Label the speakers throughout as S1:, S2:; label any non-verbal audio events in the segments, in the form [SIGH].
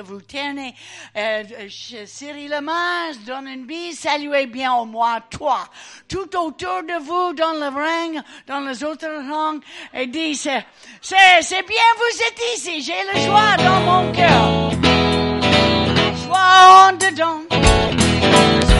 S1: vous tenez euh, Cyril donne une bise, saluez bien au moins toi. Tout autour de vous, dans le rang, dans les autres rangs, et dit, c'est, c'est bien vous êtes ici, j'ai le joie dans mon cœur. Joie en dedans.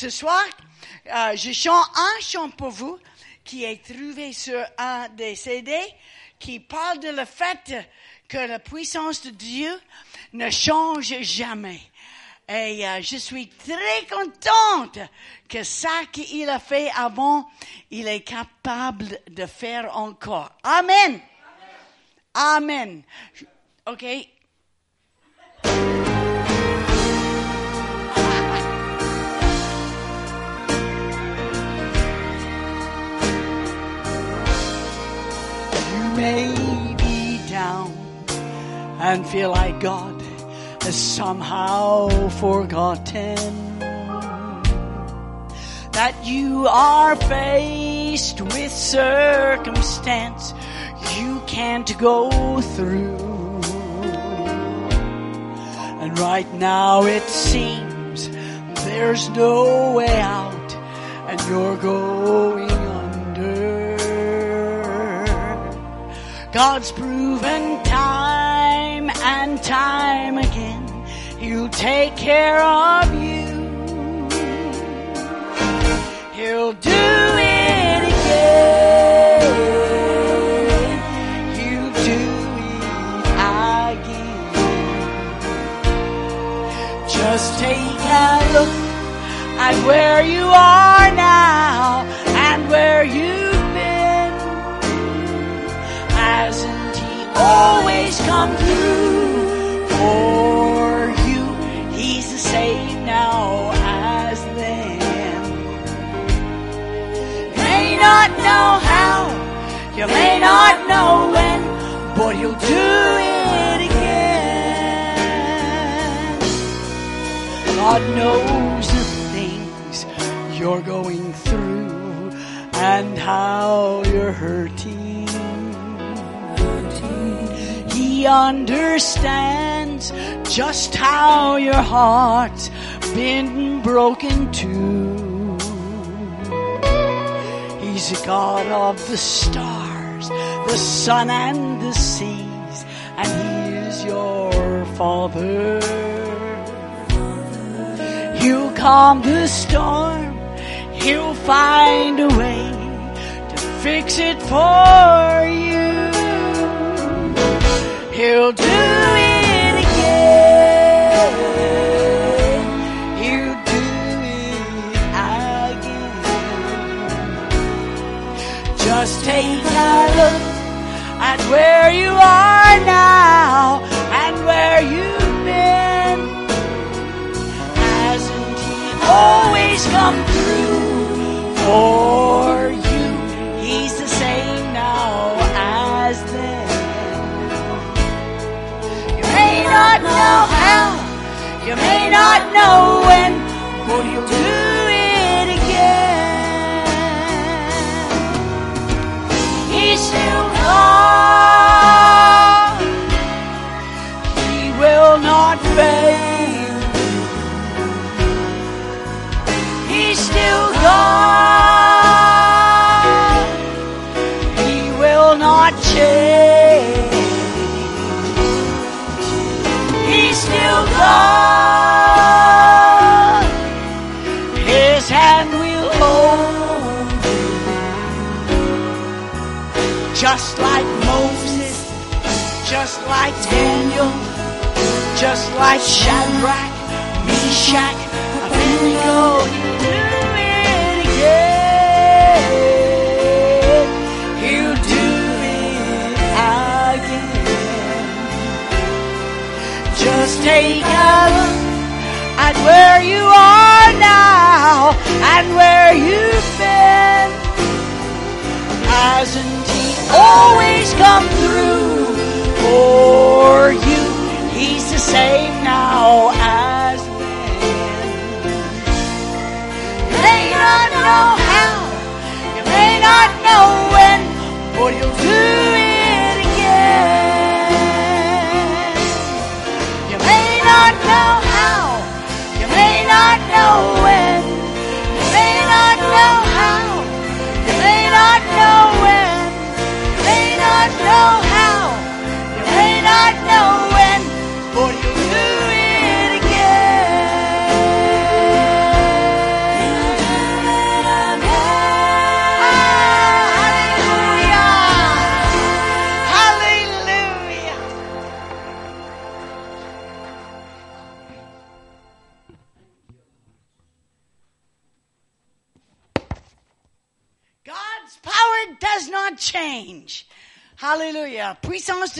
S1: Ce soir, euh, je chante un chant pour vous qui est trouvé sur un des CD qui parle de le fait que la puissance de Dieu ne change jamais. Et euh, je suis très contente que ça qu'il a fait avant, il est capable de faire encore. Amen. Amen. OK. May be down and feel like God has somehow forgotten that you are faced with circumstance you can't go through. And right now it seems there's no way out and you're going God's proven time and time again, He'll take care of you. He'll do it again. He'll do it again. Just take a look at where you are know when, but he'll do it again. God knows the things you're going through and how you're hurting. He understands just how your heart's been broken too. He's a God of the stars, the sun and the seas, and He is your Father. He'll calm the storm, He'll find a way to fix it for you. He'll do it again. He'll do it again. Just take a look at where you are now and where you've been. Hasn't he always come through for you? He's the same now as then. You may not know how, you may not know just like Shadrach, Meshach, Abednego. Do it again. He'll do it again. Just take a look at where you are now and where you've been. Hasn't he always come through for you? He's the same now as when. You may not know how, you may not know when, but you'll do it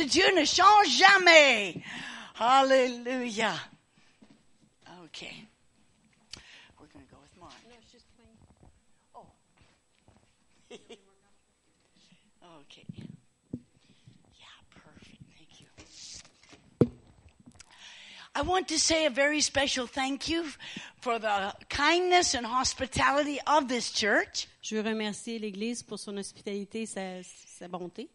S1: de Dieu ne change jamais. Hallelujah. Okay. We're going to go with Mark. Oh. [LAUGHS] okay. Yeah, perfect. Thank you. I want to say a very special thank you for the kindness and hospitality of this church.
S2: Je veux remercier l'Église pour son hospitalité et sa, sa bonté.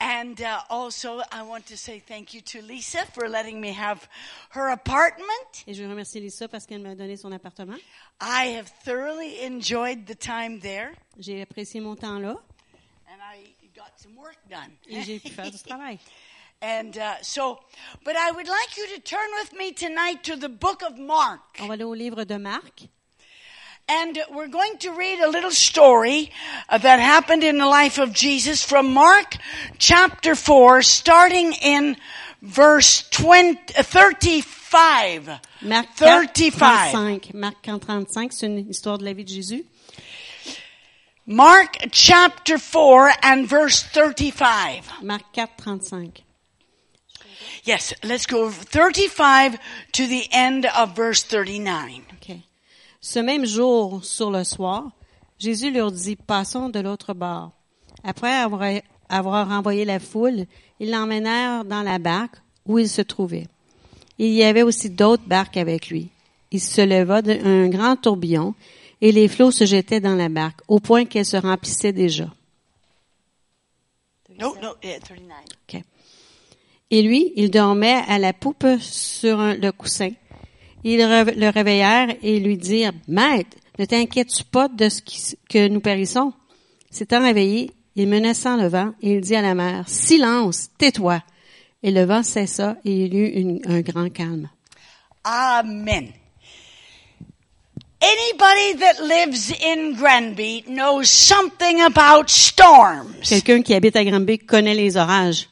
S1: And uh, also, I want to say thank you to Lisa for letting me have her apartment.
S2: Et je veux remercier Lisa parce qu'elle m'a donné son appartement.
S1: I have thoroughly enjoyed the time there,
S2: J'ai apprécié mon temps là
S1: and I got some work done.
S2: et j'ai pu faire du [LAUGHS] travail.
S1: And uh, so, but I would like you to turn with me tonight to the book of Mark.
S2: On va aller au livre de Marc.
S1: And we're going to read a little story that happened in the life of Jesus from Mark chapter 4, starting in verse 20, uh, 35.
S2: Marc
S1: 35.
S2: 35. Marc 35, c'est une histoire de la vie de Jésus.
S1: Mark chapter 4 and verse 35.
S2: Marc 4, 35.
S1: Yes, let's go 35 to the end of verse 39.
S2: OK. Ce même jour, sur le soir, Jésus leur dit, passons de l'autre bord. Après avoir, avoir renvoyé la foule, ils l'emmenèrent dans la barque où il se trouvait. Il y avait aussi d'autres barques avec lui. Il se leva de- un grand tourbillon et les flots se jetaient dans la barque au point qu'elle se remplissait déjà.
S1: No, no, yeah, 39.
S2: OK. Et lui, il dormait à la poupe sur un- le coussin. Ils le réveillèrent et lui dirent, Maître, ne t'inquiètes-tu pas de ce qui- que nous périssons? S'étant réveillé, il menaçant le vent et il dit à la mer, Silence, tais-toi. Et le vent cessa et il eut une- un grand calme.
S1: Amen. Anybody that lives in Granby knows something about storms.
S2: Quelqu'un qui habite à Granby connaît les orages.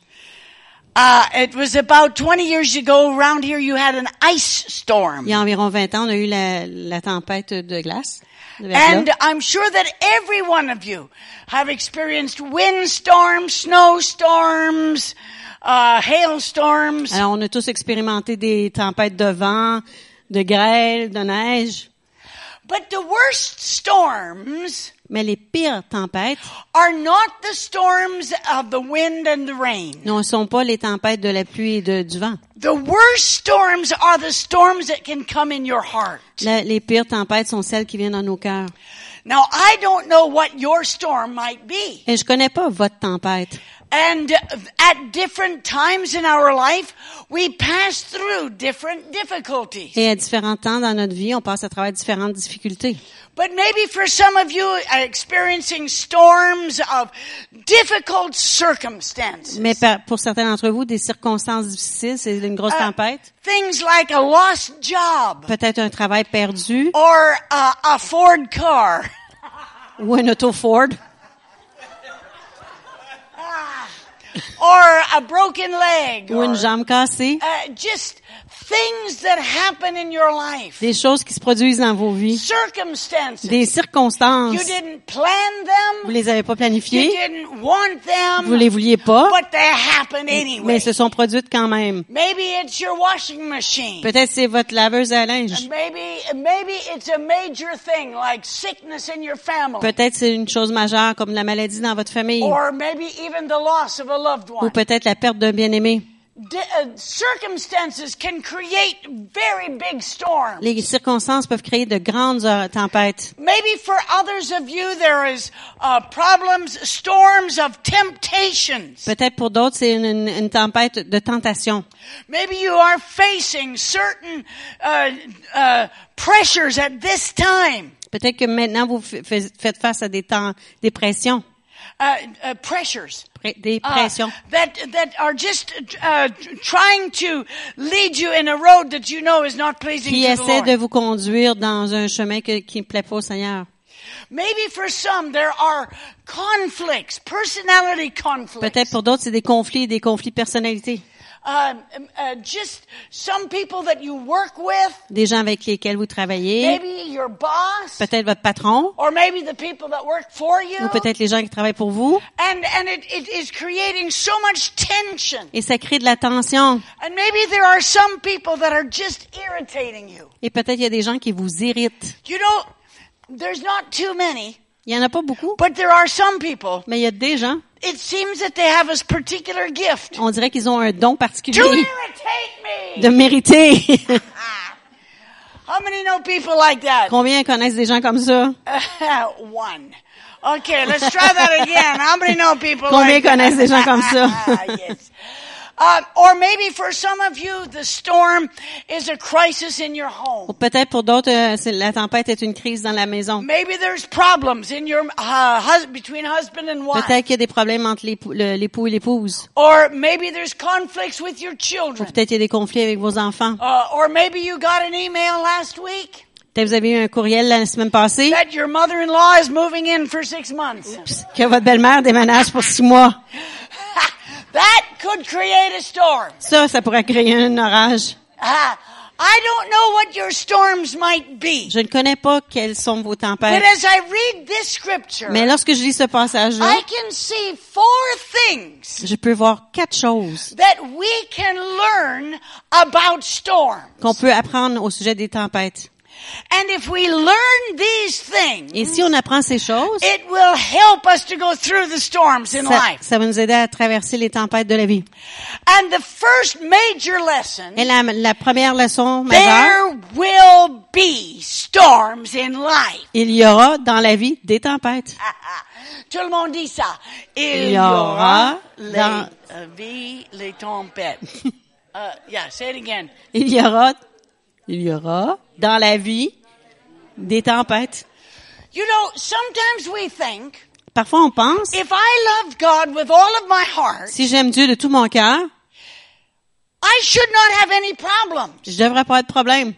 S1: Uh, it was about 20 years ago around here you had an ice storm.
S2: Il y a environ 20 ans, on a eu la, la tempête de glace. de.
S1: And I'm sure that every one of you have experienced windstorms, snowstorms, uh, hailstorms.
S2: Alors, on a tous expérimenté des tempêtes de vent, de grêle, de neige.
S1: But the worst storms
S2: Mais les pires tempêtes
S1: are not the storms of the wind and the rain.
S2: ne sont pas les tempêtes de la pluie et de- du vent.
S1: The worst storms are the storms that can come in your heart.
S2: La- les pires tempêtes sont celles qui viennent dans nos cœurs.
S1: Now, I don't know what your storm might be,
S2: Et je connais pas votre tempête,
S1: And at different times in our life, we pass through different difficulties.
S2: Et à différents temps dans notre vie, on passe à travers différentes difficultés.
S1: But maybe for some of you are experiencing storms of difficult circumstances.
S2: Mais pour certains d'entre vous, des circonstances difficiles, c'est une grosse
S1: Uh,
S2: tempête.
S1: things like a lost job
S2: Peut-être un travail perdu
S1: or a, a Ford car.
S2: ou un auto Ford [LAUGHS]
S1: or a broken leg.
S2: ou une
S1: or,
S2: jambe cassée.
S1: uh, just things that happen in your life.
S2: Des choses qui se produisent dans vos vies.
S1: Circumstances.
S2: Des circonstances.
S1: You didn't plan
S2: Vous
S1: them.
S2: les avez pas
S1: You
S2: planifiées.
S1: didn't want them.
S2: Vous les vouliez pas.
S1: But they happened anyway.
S2: Mais elles se sont produites quand même.
S1: Maybe it's your washing machine.
S2: Peut-être c'est votre laveuse à linge.
S1: Maybe maybe it's a major thing like sickness in your family.
S2: Peut-être c'est une chose majeure comme la maladie dans votre famille.
S1: or maybe even the loss of a loved
S2: Ou
S1: one.
S2: peut-être la perte d'un bien-aimé.
S1: Uh, circumstances can create very big storms.
S2: Les circonstances peuvent créer de grandes tempêtes.
S1: Maybe for others of you there is uh, problems, storms of temptations.
S2: Peut-être pour d'autres, c'est une, une- une tempête de tentation.
S1: Maybe you are facing certain uh, uh, pressures at this time.
S2: Peut-être que maintenant vous faites face à des temps, des pressions,
S1: Uh, uh, pressures.
S2: Des
S1: uh,
S2: pressions
S1: that that are just uh, trying to lead you in a road that you know is not pleasing
S2: qui
S1: to the
S2: essaient
S1: Lord.
S2: de vous conduire dans un chemin que- qui ne plaît pas au Seigneur.
S1: Maybe for some there are conflicts, personality conflicts.
S2: Peut-être pour d'autres, c'est des conflits, des conflits de personnalité.
S1: Just some people that you work with,
S2: Des gens avec lesquels vous travaillez,
S1: maybe your boss,
S2: peut-être votre patron,
S1: or maybe the people that work for you.
S2: ou peut-être les gens qui travaillent pour vous.
S1: And and it, it is creating so much tension.
S2: Et ça crée de la tension.
S1: And maybe there are some people that are just irritating you.
S2: Et peut-être il y a des gens qui vous irritent.
S1: You know, there's not too many,
S2: Il y en a pas beaucoup,
S1: but there are some people.
S2: mais il y a des gens,
S1: It seems that they have a particular gift
S2: on dirait qu'ils ont un don
S1: to
S2: particulier
S1: irritate me.
S2: de mériter. [LAUGHS]
S1: How many know people like that?
S2: Combien connaissent des gens comme ça? [LAUGHS]
S1: One. Okay, let's try that again. How many know people
S2: Combien
S1: like that?
S2: connaissent des gens comme ça? [LAUGHS]
S1: yes. Uh, or maybe for some of you, the storm is a crisis in your
S2: Ou
S1: home.
S2: peut-être pour d'autres, euh, la tempête est une crise dans la maison.
S1: Maybe there's problems in your uh, hus- between husband and wife.
S2: Peut-être qu'il y a des problèmes entre l'époux et l'épouse.
S1: Or maybe there's conflicts with your
S2: Ou
S1: children.
S2: peut-être il y a des conflits avec vos enfants.
S1: Uh, or maybe you got an email last week
S2: Peut-être vous avez eu un courriel la semaine passée
S1: that your mother-in-law is moving in for six months.
S2: que votre belle-mère déménage pour six mois.
S1: That could create a storm.
S2: Ça, ça pourrait créer un orage.
S1: Ah, I don't know what your storms might be.
S2: Je ne connais pas quelles sont vos
S1: But
S2: tempêtes.
S1: as I read this scripture,
S2: Mais lorsque je lis ce passage-là,
S1: I can see four things
S2: je peux voir quatre choses
S1: that we can learn about storms.
S2: qu'on peut apprendre au sujet des tempêtes.
S1: And if we learn these things,
S2: Et si on apprend ces choses,
S1: it will help us to go through the storms in
S2: ça,
S1: life.
S2: ça va nous aider à traverser les tempêtes de la vie.
S1: And the first major lesson,
S2: Et la, la première leçon majeure,
S1: there will be storms in life.
S2: il y aura dans la vie des tempêtes.
S1: Tout le monde dit ça. Il,
S2: Il y aura dans-
S1: euh, vie, les tempêtes. [LAUGHS] uh, yeah, say it again.
S2: Il y aura, il y aura dans la vie des tempêtes.
S1: You know, sometimes we think,
S2: Parfois on pense,
S1: if I love God with all of my heart,
S2: si j'aime Dieu de tout mon cœur,
S1: I should not have any problems.
S2: je devrais pas être de problème.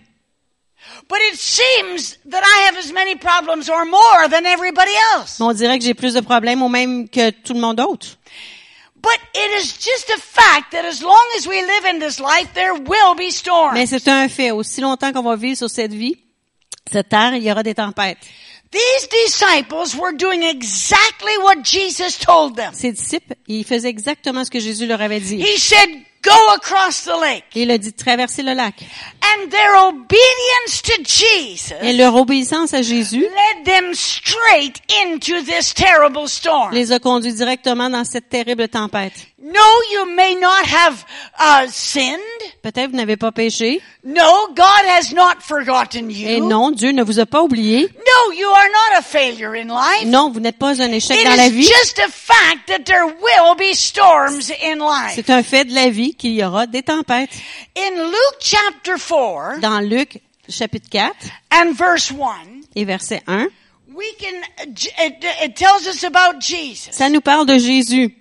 S1: But it seems that I have as many problems or more than everybody else.
S2: On dirait que j'ai plus de problèmes ou même que tout le monde d'autre.
S1: But it is just a fact that as long as we live in this life, there will be storms.
S2: Mais c'est un fait. Aussi longtemps qu'on va vivre sur cette vie, cette terre, il y aura des tempêtes.
S1: These disciples were doing exactly what Jesus told them.
S2: Ses disciples, ils faisaient exactement ce que Jésus leur avait dit.
S1: He said, go across the lake.
S2: Il a dit de traverser le lac.
S1: And their obedience to Jesus
S2: Et leur obéissance à Jésus
S1: led them straight into this terrible storm.
S2: les a conduits directement dans cette terrible tempête.
S1: No, you may not have uh, sinned.
S2: Peut-être vous n'avez pas péché.
S1: No, God has not forgotten
S2: Et
S1: you.
S2: non, Dieu ne vous a pas oublié.
S1: No, you are not a failure in life.
S2: Non, vous n'êtes pas un échec
S1: It
S2: dans la vie.
S1: just a fact that there will be storms in life.
S2: C'est un fait de la vie qu'il y aura des tempêtes.
S1: In Luke chapter 4
S2: Dans Luc chapitre 4
S1: and verse 1,
S2: et verset 1,
S1: we can, it, it tells us about Jesus.
S2: ça nous parle de Jésus.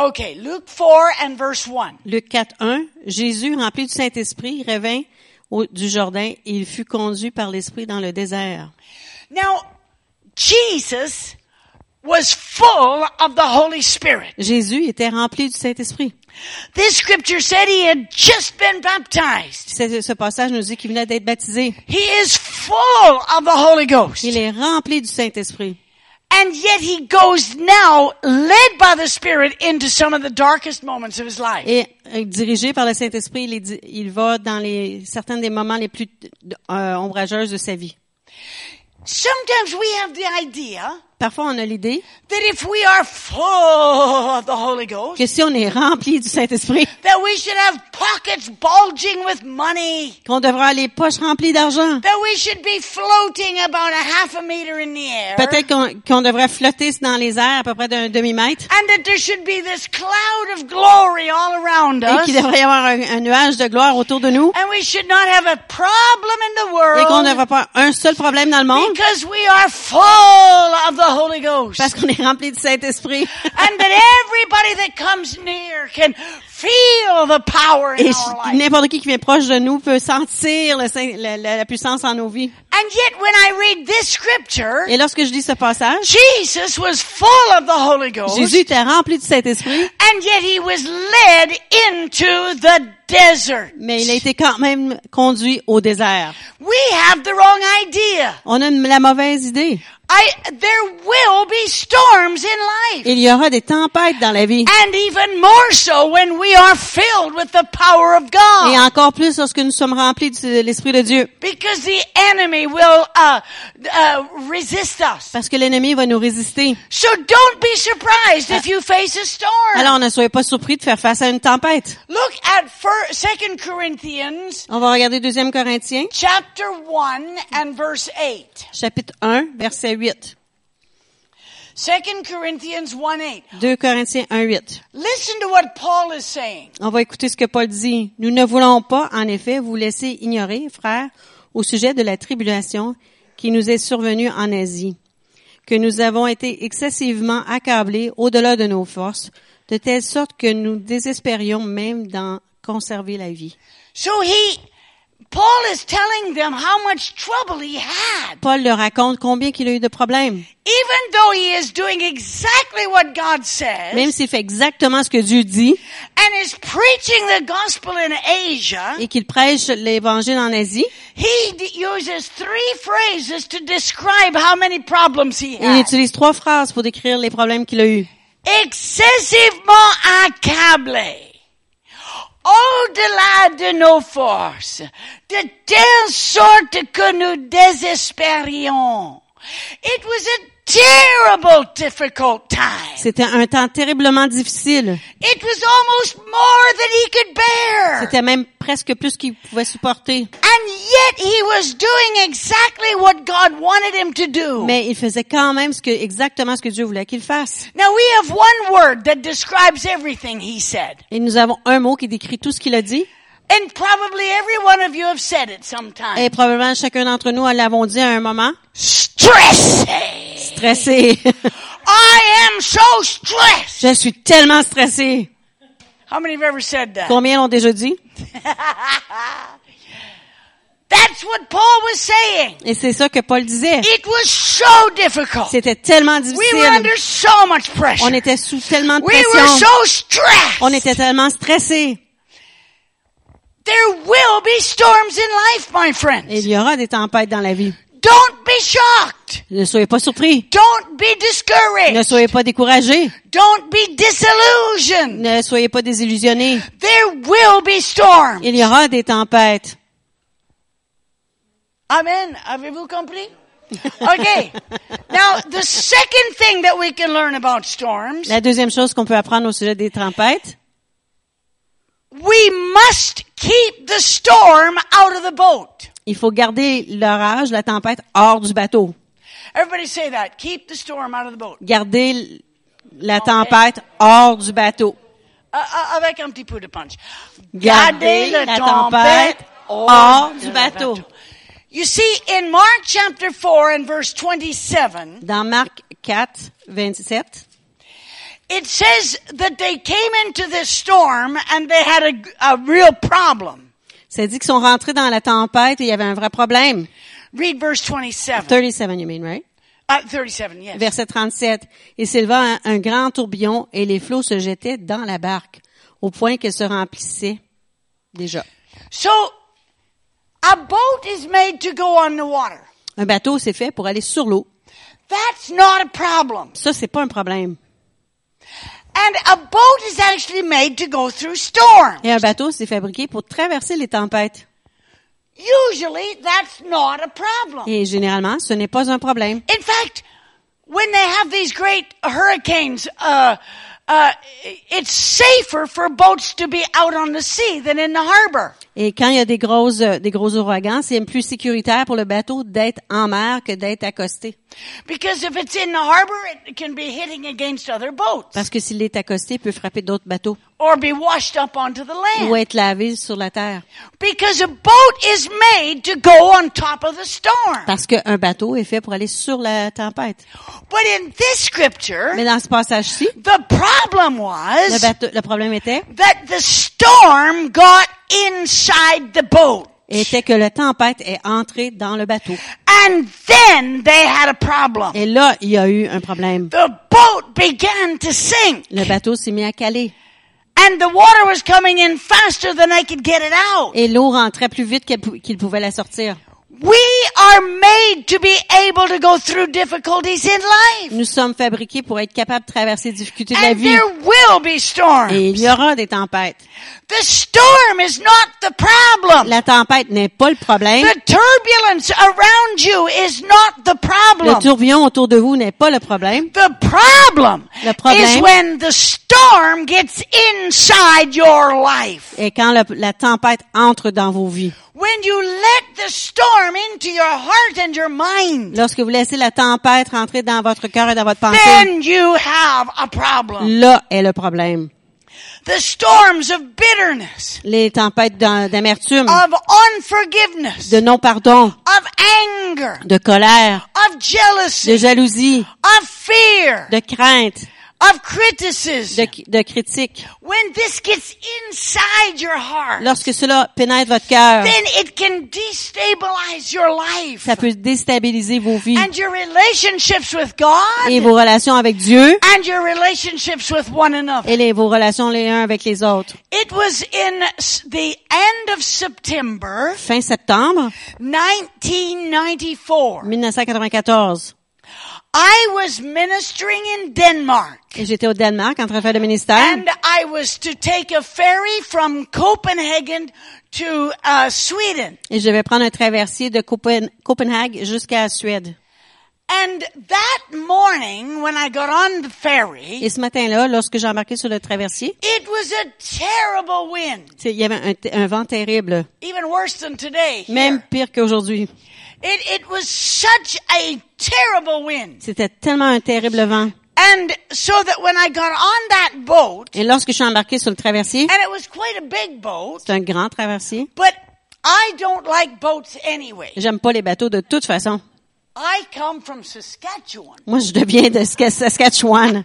S1: Okay, Luke 4 and verse 1.
S2: Luc 4, 1, Jésus, rempli du Saint-Esprit, revint au- du Jourdain et il fut conduit par l'Esprit dans le désert.
S1: Now, Jesus was full of the Holy Spirit.
S2: Jésus était rempli du Saint-Esprit.
S1: This scripture said he had just been baptized.
S2: Ce, ce passage nous dit qu'il venait d'être baptisé.
S1: He is full of the Holy Ghost.
S2: Il est rempli du Saint-Esprit.
S1: And yet he goes now, led by the Spirit, into some of the darkest moments of his life.
S2: Et dirigé par le Saint-Esprit, il, est di- il va dans les, certains des moments les plus euh, ombrageuses de sa vie.
S1: Sometimes we have the idea
S2: Parfois, on a l'idée
S1: that if we are full of the Holy Ghost,
S2: que si on est rempli du Saint-Esprit,
S1: that we should have pockets bulging with money,
S2: qu'on devra avoir les poches remplies d'argent.
S1: that we should be floating about a half a meter in the air,
S2: Peut-être qu'on qu'on devrait flotter dans les airs à peu près d'un demi-mètre.
S1: and that there should be this cloud of glory all around
S2: et
S1: us,
S2: qu'il devrait y avoir un, un nuage de gloire autour de nous.
S1: and we should not have a problem in the
S2: et qu'on
S1: world
S2: n'aura pas un seul problème dans le monde
S1: Holy Ghost.
S2: parce qu'on est rempli du Saint-Esprit. [LAUGHS]
S1: and that everybody that comes near can feel the power in
S2: Et
S1: our life.
S2: n'importe qui qui vient proche de nous peut sentir le la, puissance en nos vies.
S1: And yet when I read this scripture,
S2: Et lorsque je lis ce passage,
S1: Jesus was full of the Holy Ghost,
S2: Jésus était rempli du Saint-Esprit,
S1: and yet he was led into the desert.
S2: mais il a été quand même conduit au désert.
S1: We have the wrong idea.
S2: On a une- la mauvaise idée.
S1: I, there will be storms in life.
S2: Il y aura des tempêtes dans la vie.
S1: And even more so when we are filled with the power of
S2: Et
S1: God.
S2: encore plus lorsque nous sommes remplis de l'Esprit de Dieu.
S1: Because the enemy will uh, uh, resist us.
S2: Parce que l'ennemi va nous résister.
S1: So don't be surprised if you face a storm.
S2: Alors ne soyez pas surpris de faire face à une tempête.
S1: Look at fir- 2 Corinthians
S2: On va regarder 2 Corinthiens,
S1: chapter 1 and verse 8.
S2: chapitre 1, verset 8.
S1: 2 Corinthians 1 8.
S2: 2 Corinthiens 1, 8.
S1: Listen to what Paul is saying.
S2: On va écouter ce que Paul dit. Nous ne voulons pas, en effet, vous laisser ignorer, frères, au sujet de la tribulation qui nous est survenue en Asie, que nous avons été excessivement accablés au-delà de nos forces, de telle sorte que nous désespérions même d'en conserver la vie.
S1: So he, Paul is telling them how much trouble he had.
S2: Paul leur raconte combien qu'il a eu de problèmes.
S1: Even though he is doing exactly what God says
S2: Même s'il fait exactement ce que Dieu dit
S1: and is preaching the gospel in Asia,
S2: et qu'il prêche l'évangile en Asie,
S1: he uses three phrases to describe how many problems he
S2: il
S1: had.
S2: utilise trois phrases pour décrire les problèmes qu'il a eus.
S1: excessivement accablé, au-delà de nos forces, de telle sorte que nous désespérions. It was a.
S2: C'était un temps terriblement difficile.
S1: It was almost more than he could bear.
S2: C'était même presque plus qu'il pouvait supporter.
S1: And yet he was doing exactly what God wanted him to do.
S2: Mais il faisait quand même ce que, exactement ce que Dieu voulait qu'il fasse.
S1: Now we have one word that describes everything he said.
S2: Et nous avons un mot qui décrit tout ce qu'il a dit.
S1: And probably every one of you have said it sometime.
S2: Et probablement chacun d'entre nous l'avons dit à un moment.
S1: Stressé. I am so stressed.
S2: Je suis tellement stressé.
S1: How many have ever said that?
S2: Combien l'ont déjà dit? [LAUGHS]
S1: That's what Paul was saying.
S2: Et c'est ça que Paul disait.
S1: It was so difficult.
S2: C'était tellement
S1: We were
S2: difficile.
S1: under so much pressure.
S2: On était sous tellement de
S1: We were
S2: pression.
S1: so stressed.
S2: On était tellement stressés.
S1: There will be storms in life, my friends.
S2: Il y aura des tempêtes dans la vie.
S1: Don't be shocked.
S2: Ne soyez pas surpris.
S1: Don't be discouraged.
S2: Ne soyez pas découragés.
S1: Don't be disillusioned.
S2: Ne soyez pas désillusionnés.
S1: There will be storms.
S2: Il y aura des tempêtes.
S1: Amen. Avez-vous compris? Okay. now, the second thing that we can learn about storms,
S2: La deuxième chose qu'on peut apprendre au sujet des tempêtes,
S1: we must keep the storm out of the boat.
S2: Il faut garder l'orage, la tempête hors du bateau.
S1: Everybody say that. Keep the storm out of the boat.
S2: Garder la tempête hors du bateau.
S1: Uh, uh, avec un petit peu de punch.
S2: Garder
S1: Gardez
S2: la tempête hors du bateau.
S1: You see, in Mark chapter 4 and verse 27,
S2: Dans Marc 4, 27,
S1: it says that they came into this storm and they had a, a real problem.
S2: Ça dit qu'ils sont rentrés dans la tempête et il y avait un vrai problème.
S1: Read verse 27.
S2: 37, you mean, right?
S1: Uh, 37, yes.
S2: Verset 37. Il s'éleva un, un grand tourbillon et les flots se jetaient dans la barque au point qu'elle se remplissait déjà.
S1: So, a boat is made to go on the water.
S2: Un bateau, c'est fait pour aller sur l'eau.
S1: That's not a problem.
S2: Ça, c'est pas un problème. Et un bateau, c'est fabriqué pour traverser les tempêtes.
S1: Usually, that's not a problem.
S2: Et généralement, ce n'est pas un problème.
S1: In fact, when they have these great hurricanes, uh, it's safer for boats to be out on the sea than in the harbor.
S2: Et quand il y a des grosses, euh, des gros ouragans, c'est plus sécuritaire pour le bateau d'être en mer que d'être accosté.
S1: Because if it's in the harbor, it can be hitting against other boats
S2: Parce que s'il est accosté, il peut frapper d'autres bateaux
S1: or be washed up onto the
S2: ou
S1: land.
S2: être lavé sur la terre.
S1: Because a boat is made to go on top of the storm.
S2: Parce qu'un bateau est fait pour aller sur la tempête.
S1: But in this scripture,
S2: Mais dans ce passage-ci,
S1: the problem
S2: le,
S1: was
S2: bateau, le problème était,
S1: that the storm got inside the boat.
S2: était que la tempête est entrée dans le bateau.
S1: And then they had a problem.
S2: Et là, il y a eu un problème.
S1: The boat began to sink.
S2: Le bateau s'est mis à caler. Et l'eau rentrait plus vite qu'il pouvait la sortir.
S1: We are made to be able to go through difficulties in life.
S2: Nous sommes fabriqués pour être capables de traverser les difficultés de la
S1: And
S2: vie.
S1: there will be storms.
S2: Et il y aura des tempêtes.
S1: The storm is not the problem.
S2: La tempête n'est pas le problème.
S1: The turbulence around you is not the
S2: Le
S1: problem.
S2: tourbillon autour de vous n'est pas le problème.
S1: The problem
S2: Le problème-
S1: is when the storm gets inside your life.
S2: Et quand le- la tempête entre dans vos vies.
S1: When you let the storm into your heart and your mind,
S2: Lorsque vous laissez la tempête rentrer dans votre cœur et dans votre pensée,
S1: then you have a problem.
S2: là est le problème.
S1: The storms of bitterness,
S2: Les tempêtes d'am- d'amertume,
S1: of unforgiveness,
S2: de non-pardon,
S1: of anger,
S2: de colère,
S1: of
S2: de
S1: jealousy,
S2: jalousie,
S1: of fear,
S2: de crainte,
S1: of criticism.
S2: de, de critique.
S1: When this gets inside your heart,
S2: Lorsque cela pénètre votre cœur,
S1: then it can destabilize your life
S2: ça peut déstabiliser vos vies
S1: and your relationships with God
S2: et vos relations avec Dieu
S1: and your relationships with one another.
S2: et les, vos relations les uns avec les autres.
S1: It was in the end of September
S2: Fin septembre
S1: 1994.
S2: 1994,
S1: I was ministering in Denmark
S2: et j'étais au Danemark en train de faire le ministère
S1: and I was to take a ferry from Copenhagen to uh, Sweden.
S2: et je vais prendre un traversier de Copen- Copenhague jusqu'à Suède.
S1: And that morning when I got on the ferry,
S2: Et ce matin-là, lorsque j'ai embarqué sur le traversier,
S1: it was a terrible wind,
S2: il y avait un, vent terrible,
S1: even worse than today. here.
S2: même pire qu'aujourd'hui.
S1: It, it was such a terrible wind.
S2: C'était tellement un terrible vent.
S1: And so that when I got on that boat,
S2: Et lorsque je suis embarqué sur le traversier,
S1: and it was quite a big boat,
S2: c'est un grand traversier.
S1: but I don't like boats anyway.
S2: J'aime pas les bateaux de toute façon.
S1: I come from Saskatchewan.
S2: Moi, je deviens de Ska- Saskatchewan.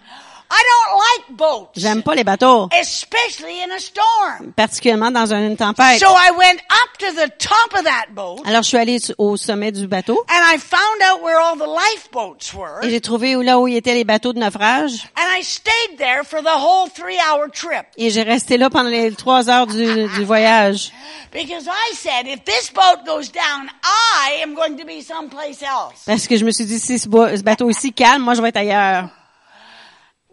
S1: I don't like boats,
S2: J'aime pas les bateaux,
S1: especially in a storm.
S2: particulièrement dans une tempête.
S1: So I went up to the top of that boat
S2: Alors, je suis allée su- au sommet du bateau
S1: and I found out where all the lifeboats were
S2: et j'ai trouvé où, là où étaient les bateaux de naufrage
S1: and I stayed there for the whole three hour trip
S2: et j'ai resté là pendant les trois heures du, du voyage. [LAUGHS]
S1: because I said, if this boat goes down, I am going to be someplace else.
S2: Parce que je me suis dit, si ce, bateau aussi calme, moi, je vais être ailleurs.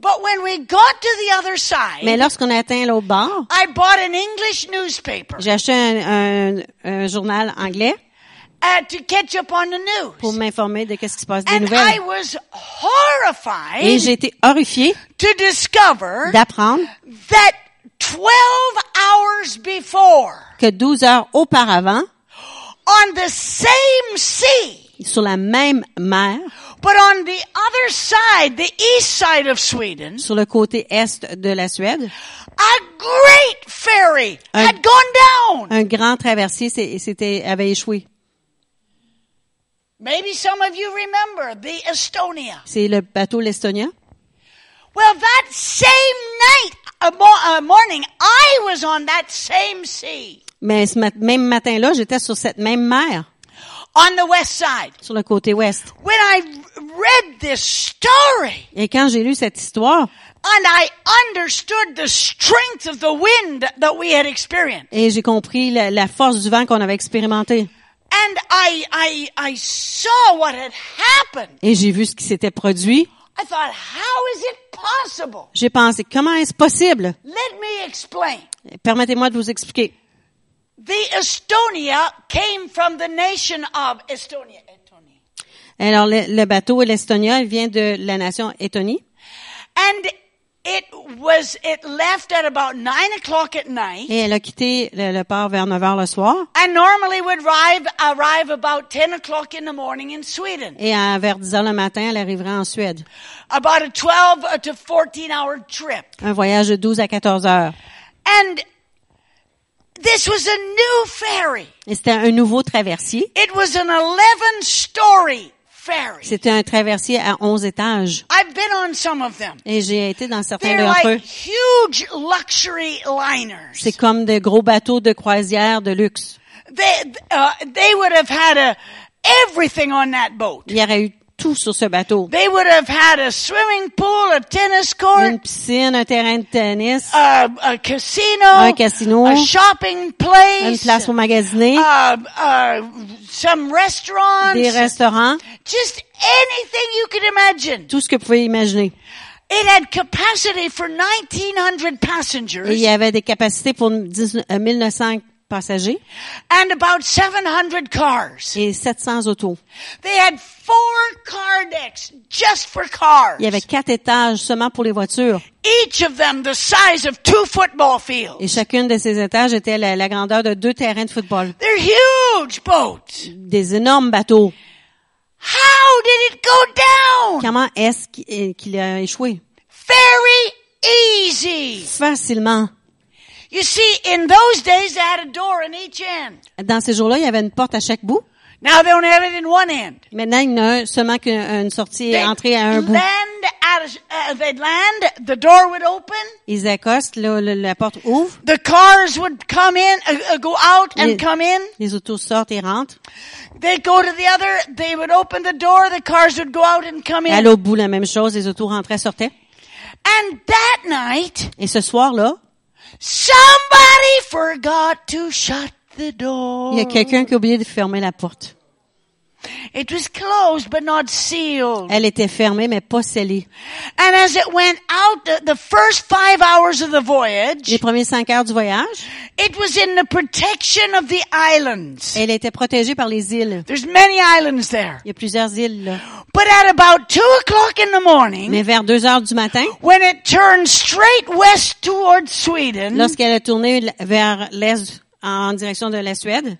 S1: But when we got to the other
S2: Mais
S1: side,
S2: lorsqu'on a atteint l'autre bord,
S1: I bought an English newspaper
S2: j'ai acheté un, un- un journal anglais
S1: uh, to catch up on the
S2: pour
S1: news.
S2: m'informer de qu'est-ce qui se passe des
S1: And I
S2: nouvelles.
S1: was
S2: Et
S1: horrified
S2: j'ai été horrifiée
S1: to discover
S2: d'apprendre
S1: that 12 hours before,
S2: que 12 heures auparavant,
S1: on the same sea,
S2: sur la même mer,
S1: but on the other side, the east side of Sweden,
S2: sur le côté est de la Suède,
S1: a great ferry
S2: Un-
S1: had gone down.
S2: un grand traversier s'était, avait échoué.
S1: Maybe some of you remember the Estonia.
S2: C'est le bateau l'Estonia.
S1: Well, that same night, a morning, I was on that same sea
S2: Mais ce mat- même matin-là, j'étais sur cette même mer,
S1: on the west side.
S2: sur le côté ouest.
S1: When I read this story
S2: Et quand j'ai lu cette histoire,
S1: and I understood the strength of the wind that we had experienced,
S2: et j'ai compris la, la force du vent qu'on avait expérimenté,
S1: and I, I, I saw what had happened,
S2: et j'ai vu ce qui s'était produit,
S1: I thought, how is it possible?
S2: j'ai pensé, comment est-ce possible?
S1: Let me explain.
S2: Permettez-moi de vous expliquer.
S1: The Estonia came from the nation of Estonia. Estonia.
S2: Alors, le, le bateau l'Estonia, il vient de la nation Estonie.
S1: And it was, it left at about nine o'clock at night
S2: Et elle a quitté le, le port vers 9 heures le soir.
S1: and normally would arrive, arrive about 10 o'clock in the morning in Sweden.
S2: Et à, vers 10 heures le matin, elle arriverait en Suède.
S1: About a 12 to 14 hour trip.
S2: Un voyage de 12 à 14 heures.
S1: And this was a new ferry.
S2: C'était un nouveau traversier.
S1: It was an 11 story ferry.
S2: C'était un traversier à 11 étages.
S1: I've been on some of them.
S2: Et j'ai été dans certains d'entre eux.
S1: like huge luxury liners.
S2: C'est comme de gros bateaux de croisière de luxe.
S1: They, uh, they would have had a, everything on that boat.
S2: Il y aurait eu tout sur ce bateau.
S1: They would have had a swimming pool, a tennis court,
S2: Une piscine, un terrain de tennis,
S1: a, a casino,
S2: Un casino,
S1: a shopping
S2: une
S1: place,
S2: place pour magasiner,
S1: uh, uh, some restaurants,
S2: des restaurants,
S1: just anything you could imagine.
S2: tout ce que vous pouvez imaginer.
S1: It had capacity for 1900 passengers
S2: Et il y avait des capacités pour 10 euh, 1900 passagers
S1: and about 700 cars.
S2: et 700 autos.
S1: They had four car decks just for cars.
S2: Il y avait quatre étages seulement pour les voitures.
S1: Each of them the size of two football fields.
S2: Et chacune de ces étages était la, la grandeur de deux terrains de football.
S1: They're huge boats.
S2: Des énormes bateaux.
S1: How did it go down?
S2: Comment est-ce qu'il qu'il a échoué?
S1: Very easy.
S2: Facilement. Dans ces jours-là, il y avait une porte à chaque bout.
S1: Now they only have it in one end.
S2: Maintenant, il y en a seulement qu'une une sortie et entrée à un bout.
S1: land at a, they'd land, the door would open,
S2: Ils accostent, la porte ouvre,
S1: the cars would come in, uh, uh, go out and
S2: Les-
S1: come in.
S2: les autos sortent et rentrent.
S1: They'd go to the other, they would open the door, the cars would go out and come
S2: Et à
S1: in.
S2: l'autre bout, la même chose, les autos rentraient, sortaient.
S1: And that night,
S2: Et ce soir-là,
S1: somebody forgot to shut the door.
S2: il y a quelqu'un qui a oublié de fermer la porte.
S1: It was closed but not sealed.
S2: Elle était fermée, mais pas scellée.
S1: And as it went out, the, the first five hours of the
S2: Les
S1: voyage,
S2: premiers cinq heures du voyage,
S1: it was in the protection of the islands.
S2: elle était protégée par les îles.
S1: There's many islands there.
S2: Il y a plusieurs îles, là.
S1: But at about two o'clock in the morning,
S2: Mais vers deux heures du matin,
S1: when it turned straight west towards Sweden,
S2: lorsqu'elle a tourné vers l'est en direction de la Suède,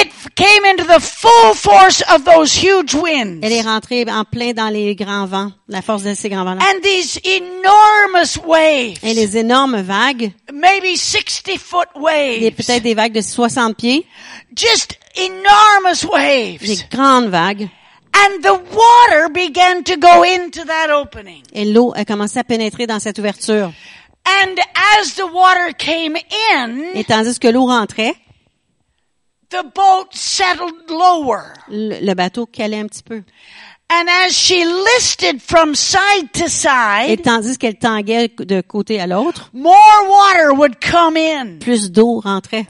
S1: it came into the full force of those huge winds.
S2: elle est rentrée en plein dans les grands vents, la force de ces grands vents-là.
S1: And these enormous waves,
S2: Et les énormes vagues,
S1: maybe 60 foot
S2: des-
S1: waves,
S2: peut-être des vagues de 60 pieds,
S1: just enormous
S2: des
S1: waves.
S2: grandes vagues,
S1: And the water began to go into that opening.
S2: et l'eau a commencé à pénétrer dans cette ouverture.
S1: And as the water came in,
S2: Et tandis que l'eau rentrait,
S1: the boat settled lower.
S2: le, le bateau calait un petit peu.
S1: And as she listed from side to
S2: Et
S1: side,
S2: tandis qu'elle tanguait de côté à l'autre,
S1: more water would come in.
S2: plus d'eau rentrait.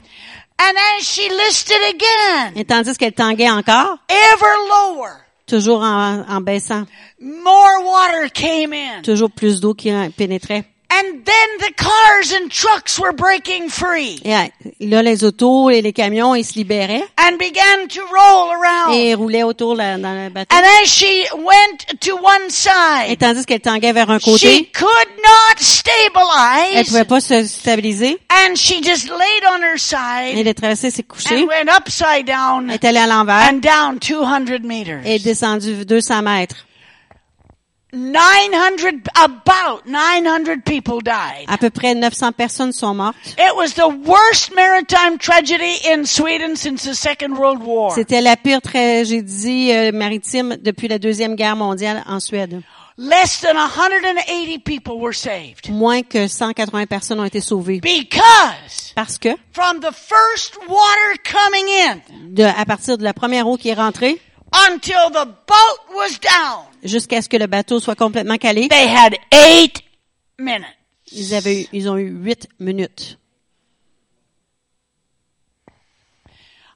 S1: And as she listed again,
S2: Et tandis qu'elle tanguait encore,
S1: ever lower,
S2: toujours en, en baissant,
S1: more water came in.
S2: toujours plus d'eau qui pénétrait.
S1: And then the cars and trucks were breaking free
S2: Et là, les autos et les camions, ils se libéraient
S1: and began to roll around.
S2: et roulaient autour la- dans le bateau.
S1: And as she went to one
S2: Et
S1: side,
S2: tandis qu'elle tanguait vers un
S1: she
S2: côté,
S1: could not
S2: elle
S1: stabilize
S2: pouvait pas se stabiliser.
S1: and she just laid on her side
S2: Elle est traversée, s'est couchée,
S1: and went upside down
S2: est allée à l'envers
S1: and down 200 meters.
S2: et descendue 200 mètres.
S1: 900, about 900 people died.
S2: À peu près 900 personnes sont mortes.
S1: It was the worst maritime tragedy in Sweden since the Second World War.
S2: C'était la pire tragédie euh, maritime depuis la Deuxième Guerre mondiale en Suède.
S1: Less than 180 people were saved.
S2: Moins que 180 personnes ont été sauvées.
S1: Because
S2: Parce que,
S1: from the first water coming in
S2: de, à partir de la première eau qui est rentrée,
S1: until the boat was down,
S2: jusqu'à ce que le bateau soit complètement calé,
S1: they had eight minutes.
S2: ils, avaient ils ont eu huit minutes.
S1: I went once on a ferry to from Nova Scotia to New Brunswick,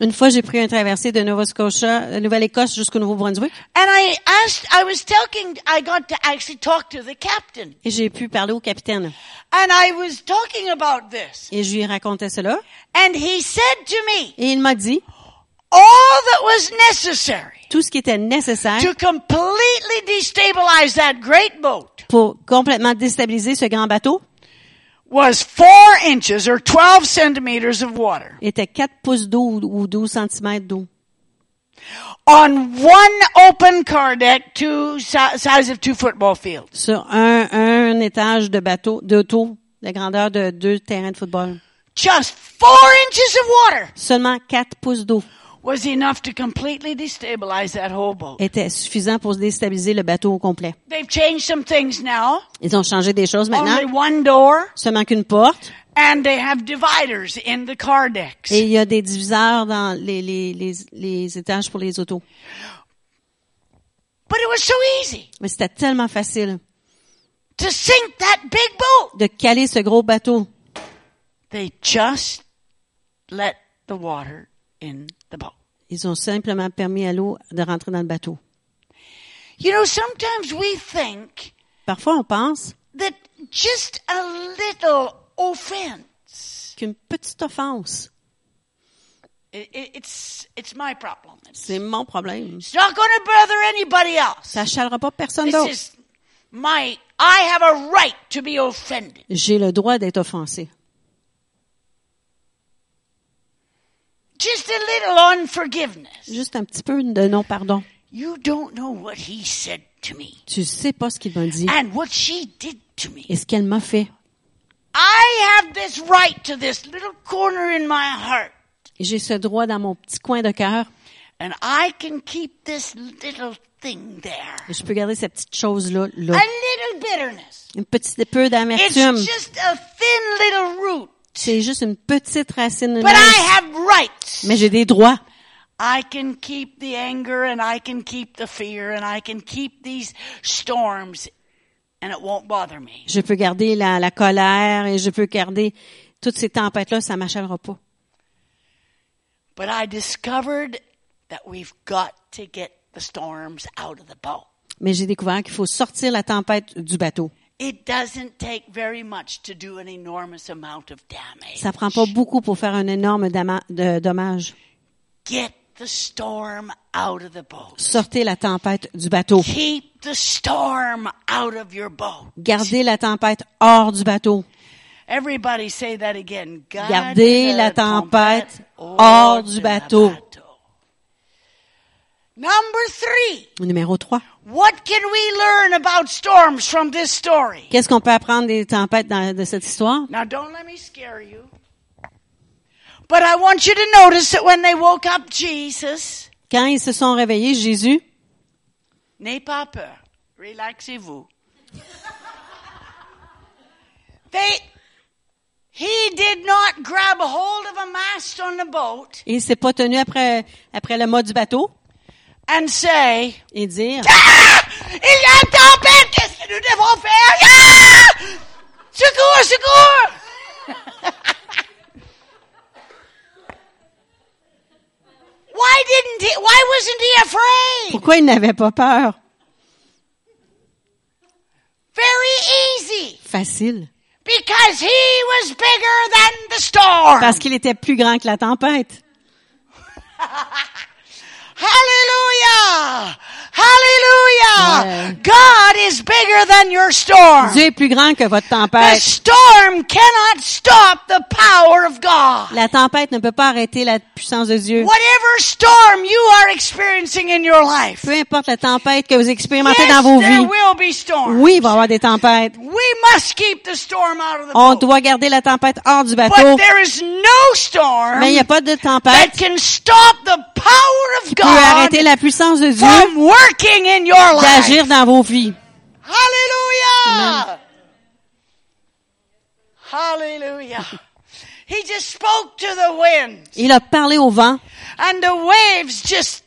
S2: Une fois, j'ai pris un traversé de Nova Scotia, de Nouvelle-Écosse jusqu'au Nouveau-Brunswick,
S1: and I asked. I was talking. I got to actually talk to the captain,
S2: et j'ai pu parler au capitaine.
S1: and I was talking about this,
S2: Et je lui racontais cela,
S1: and he said to me,
S2: et il m'a dit
S1: all that was necessary
S2: tout ce qui était nécessaire
S1: to completely destabilize that great boat
S2: pour complètement déstabiliser ce grand bateau
S1: was four inches or 12 centimeters of water
S2: était 4 pouces d'eau ou 12 centimètres d'eau.
S1: on one open car deck, two si- size of two football fields.
S2: Sur un, un étage de bateau, d'auto, la grandeur de deux terrains de football.
S1: Just four inches of water
S2: Seulement 4 pouces d'eau
S1: was enough to completely destabilize that whole boat.
S2: était suffisant pour déstabiliser le bateau au complet.
S1: They've changed some things now.
S2: Ils ont changé des choses
S1: Only
S2: maintenant.
S1: one door,
S2: Seulement qu'une porte.
S1: and they have dividers in the car decks.
S2: Et il y a des diviseurs dans les, les, les, les étages pour les autos.
S1: But it was so easy
S2: Mais c'était tellement facile
S1: to sink that big boat.
S2: de caler ce gros bateau.
S1: They just let the water in boat.
S2: Ils ont simplement permis à l'eau de rentrer dans le bateau.
S1: You know, sometimes we think
S2: Parfois, on pense
S1: that just a little offense,
S2: qu'une petite offense,
S1: i- i- it's, it's my problem. It's,
S2: c'est mon problème.
S1: not going to bother anybody else.
S2: Ça ne chalera pas personne
S1: This
S2: d'autre.
S1: is my, I have a right to be offended.
S2: J'ai le droit d'être offensé.
S1: Just a little unforgiveness.
S2: Juste un petit peu de non-pardon.
S1: You don't know what he said to me
S2: Tu sais pas ce qu'il m'a dit
S1: and what she did to me.
S2: et ce qu'elle m'a fait.
S1: I have this right to this little corner in my heart.
S2: J'ai ce droit dans mon petit coin de cœur
S1: And I can keep this little thing there.
S2: et je peux garder cette petite chose-là.
S1: A
S2: Là.
S1: little bitterness.
S2: Un petit peu
S1: It's
S2: d'amertume.
S1: just a thin little root.
S2: C'est juste une petite racine
S1: But. I have rights.
S2: Mais j'ai des droits.
S1: I can keep the anger and I can keep the fear and I can keep these storms and it won't bother me.
S2: Je peux garder la, la colère et je peux garder toutes ces tempêtes-là, ça m'achalera pas.
S1: But I discovered that we've got to get the storms out of the boat.
S2: Mais j'ai découvert qu'il faut sortir la tempête du bateau.
S1: It doesn't take very much to do an enormous amount of damage.
S2: Ça prend pas beaucoup pour faire un énorme de- dommage.
S1: Get the storm out of the boat.
S2: Sortez la tempête du bateau.
S1: Keep the storm out of your boat.
S2: Gardez la tempête hors du bateau.
S1: Everybody say that again.
S2: Gardez la tempête hors du bateau.
S1: Number three.
S2: Numéro 3.
S1: What can we learn about storms from this story?
S2: Qu'est-ce qu'on peut apprendre des tempêtes dans, de cette histoire?
S1: Now don't let me scare you. But I want you to notice that when they woke up Jesus,
S2: Quand ils se sont réveillés, Jésus,
S1: n'ayez pas peur. Relaxez-vous. they, he did not grab a hold of a mast on the boat
S2: il s'est pas tenu après, après le mât du bateau
S1: and say,
S2: et dire,
S1: ah! il y a une tempête, qu'est-ce que nous devons faire? Ah! Secours, secours! [LAUGHS] why didn't he, why wasn't he afraid?
S2: Pourquoi il n'avait pas peur? Very easy. Facile.
S1: Because he was bigger than the storm.
S2: Parce qu'il était plus grand que la tempête. [LAUGHS]
S1: Hallelujah! Hallelujah!
S2: Ouais.
S1: God is bigger than your storm.
S2: Dieu est plus grand que votre
S1: The
S2: tempête.
S1: storm cannot stop the power of God.
S2: La tempête ne peut pas arrêter la puissance de Dieu.
S1: Whatever storm you are experiencing in your life,
S2: Peu importe la tempête que vous expérimentez
S1: yes,
S2: dans vos
S1: there
S2: vies.
S1: will be storms.
S2: Oui, il va y avoir des tempêtes.
S1: We must keep the storm out of the
S2: On
S1: boat.
S2: doit garder la tempête hors du
S1: But
S2: bateau.
S1: there is no storm
S2: Mais il n'y a pas de
S1: that
S2: tempête
S1: can stop the power of
S2: qui peut arrêter
S1: God
S2: la puissance de Dieu d'agir dans vos vies.
S1: Hallelujah! Hallelujah. He just spoke to the wind
S2: Il a parlé au vent
S1: and the waves just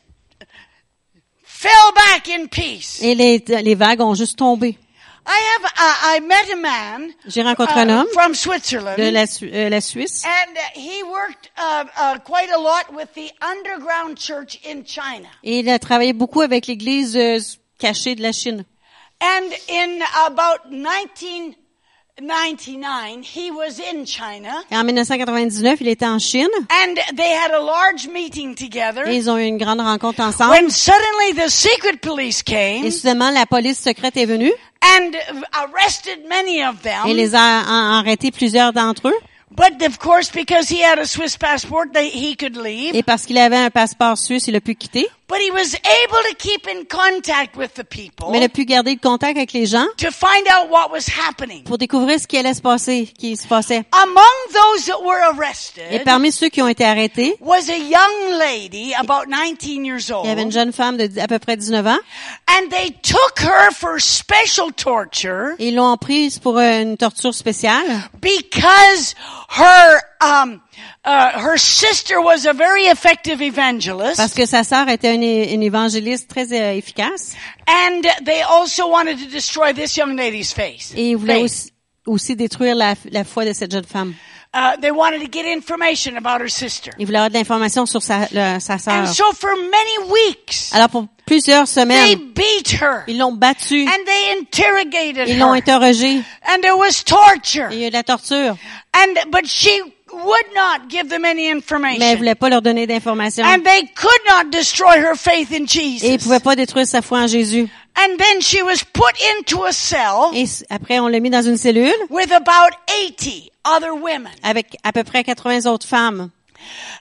S1: fell back in peace.
S2: et les, les vagues ont juste tombé.
S1: I have, uh, I met a man
S2: J'ai rencontré un
S1: uh,
S2: homme
S1: from Switzerland
S2: de la, Su- euh, la Suisse
S1: and he worked quite a lot with the underground church in China.
S2: et il a travaillé beaucoup avec l'église euh, cachée de la Chine.
S1: And in about 1999, he was in China
S2: Et en 1999, il était en Chine
S1: and they had a large meeting together.
S2: et ils ont eu une grande rencontre ensemble.
S1: When suddenly the secret police came
S2: Et soudainement, la police secrète est venue
S1: and arrested many of
S2: et
S1: them.
S2: les a a- arrêté plusieurs d'entre eux.
S1: But of course, because he had a Swiss passport, they, he could leave.
S2: Et parce qu'il avait un passeport suisse, il a pu quitter.
S1: But he was able to keep in contact with the people
S2: Mais il a pu garder le contact avec les gens
S1: to find out what was happening.
S2: pour découvrir ce qui allait se passer, qui se passait.
S1: Among those that were
S2: Et
S1: arrested
S2: parmi ceux qui ont été arrêtés,
S1: was a young lady, about 19 years old.
S2: il y avait une jeune femme de à peu près 19 ans
S1: And they took her for special torture
S2: ils l'ont prise pour une torture spéciale
S1: because her um, uh, her sister was a very effective evangelist,
S2: parce que sa sœur était une, une évangéliste très euh, efficace.
S1: And they also wanted to destroy this young lady's face.
S2: et ils voulaient aussi, aussi détruire la, la foi de cette jeune femme.
S1: Uh, they wanted to get information about her sister,
S2: Ils voulaient avoir de l'information sur sa, le- sa sœur.
S1: and so for many weeks
S2: Alors pour plusieurs
S1: they
S2: semaines,
S1: beat her.
S2: ils l'ont battue,
S1: and they interrogated
S2: ils l'ont
S1: her,
S2: interrogée,
S1: and there was torture,
S2: et il y a eu de la torture.
S1: and but she would not give them any
S2: Mais elle voulait pas leur donner d'informations.
S1: And they could not destroy her faith in
S2: Et ils
S1: Jesus.
S2: pouvaient pas détruire sa foi en Jésus.
S1: And then she was put into a cell
S2: Et après, on l'a mis dans une cellule
S1: with about 80 other women.
S2: avec à peu près 80 autres femmes.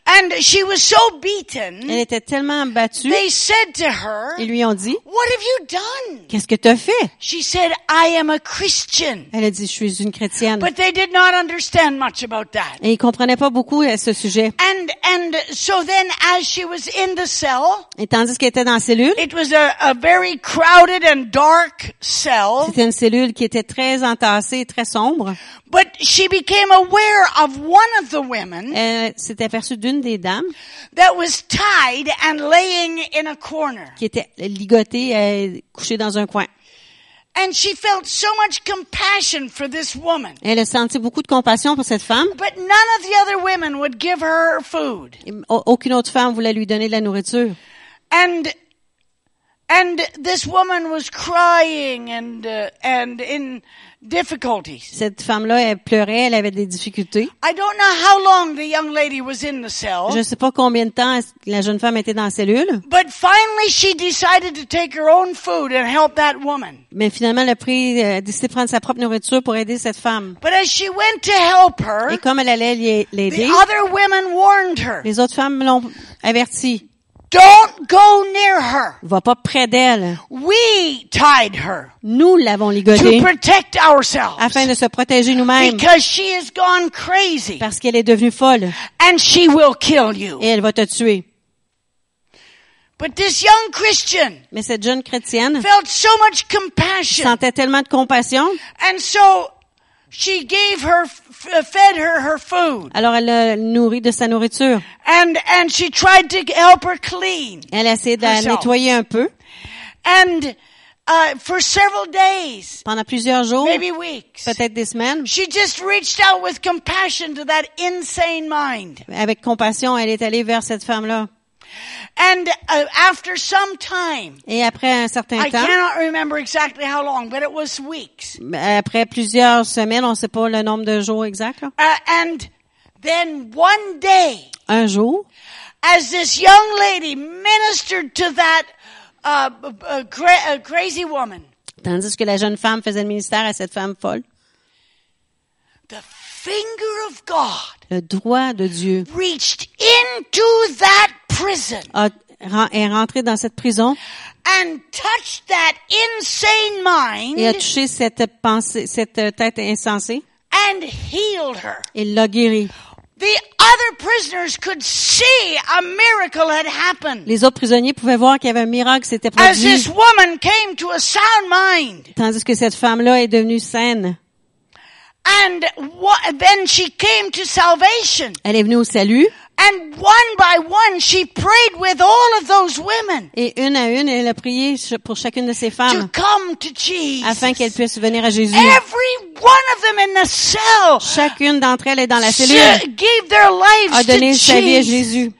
S1: And she was so beaten,
S2: Elle était tellement battue,
S1: they said to her,
S2: ils lui ont dit,
S1: What have you done?
S2: qu'est-ce que tu as fait?
S1: She said, I am a Christian.
S2: Elle a dit, je suis une chrétienne.
S1: But they did not understand much about that.
S2: Et ils comprenaient pas beaucoup à ce sujet.
S1: And, and so then as she was in the cell,
S2: Et tandis qu'elle était dans la cellule,
S1: it was a, a very crowded and dark cell,
S2: c'était une cellule qui était très entassée, très sombre.
S1: but she became aware of one of the women
S2: Elle s'est aperçue d'une des dames
S1: that was tied and laying in a corner.
S2: qui était ligotée, euh, couchée dans un coin.
S1: And she felt so much compassion for this woman.
S2: Elle a senti beaucoup de compassion pour cette femme.
S1: But none of the other women would give her food.
S2: Et au- Aucune autre femme voulait lui donner de la nourriture.
S1: And and this woman was crying and uh, and in difficulties.
S2: Cette femme-là, elle pleurait, elle avait des difficultés.
S1: I don't know how long the young lady was in the cell,
S2: Je ne sais pas combien de temps la jeune femme était dans la cellule,
S1: but finally she decided to take her own food and help that woman.
S2: mais finalement, elle a pris, euh, décidé de prendre sa propre nourriture pour aider cette femme.
S1: But as she went to help her,
S2: Et comme elle allait
S1: the
S2: l'aider,
S1: other women warned her,
S2: les autres femmes l'ont averti.
S1: "Don't go near her.
S2: Va pas près d'elle.
S1: We tied her
S2: Nous l'avons
S1: to
S2: ligotée
S1: protect ourselves
S2: afin de se protéger nous-mêmes
S1: because she has gone crazy
S2: parce qu'elle est devenue folle
S1: and she will kill you."
S2: et elle va te tuer.
S1: But this young Christian
S2: Mais cette jeune chrétienne
S1: felt so much compassion.
S2: sentait tellement de compassion,
S1: And so she gave her, fed her her food.
S2: alors elle l'a nourrie de sa nourriture.
S1: And, and she tried to help her clean.
S2: Elle a essayé de la nettoyer un peu
S1: And, uh, for several days,
S2: pendant plusieurs jours,
S1: maybe weeks,
S2: peut-être des semaines.
S1: she just reached out with compassion to that insane mind.
S2: Avec compassion, elle est allée vers cette femme-là.
S1: And uh, after some time,
S2: Et après un certain
S1: I
S2: temps,
S1: cannot remember exactly how long, but it was weeks.
S2: après plusieurs semaines, on ne sait pas le nombre de jours exact, là.
S1: Uh, and then one day,
S2: un jour,
S1: as this young lady ministered to that uh, cra- crazy woman,
S2: tandis que la jeune femme faisait le ministère à cette femme folle,
S1: the finger of God
S2: le droit de Dieu
S1: reached into that prison
S2: a, ren- est rentré dans cette prison
S1: and touched that insane
S2: et a touché cette pensée, cette tête insensée
S1: and healed her.
S2: et l'a guéri.
S1: The other prisoners could see a miracle had happened
S2: Les autres prisonniers pouvaient voir qu'il y avait un miracle qui s'était
S1: as this
S2: produit,
S1: woman came to a sound mind.
S2: tandis que cette femme-là est devenue saine.
S1: And then she came to salvation.
S2: Elle est venue au salut
S1: And one by one, she prayed with all of those women
S2: et une à une, elle a prié pour chacune de ces
S1: to
S2: femmes
S1: come to Jesus.
S2: afin qu'elles puissent venir à Jésus.
S1: Every one of them in the cell
S2: Chacune d'entre elles est dans la cellule,
S1: s- gave their lives
S2: a donné
S1: to
S2: sa vie à. Jésus.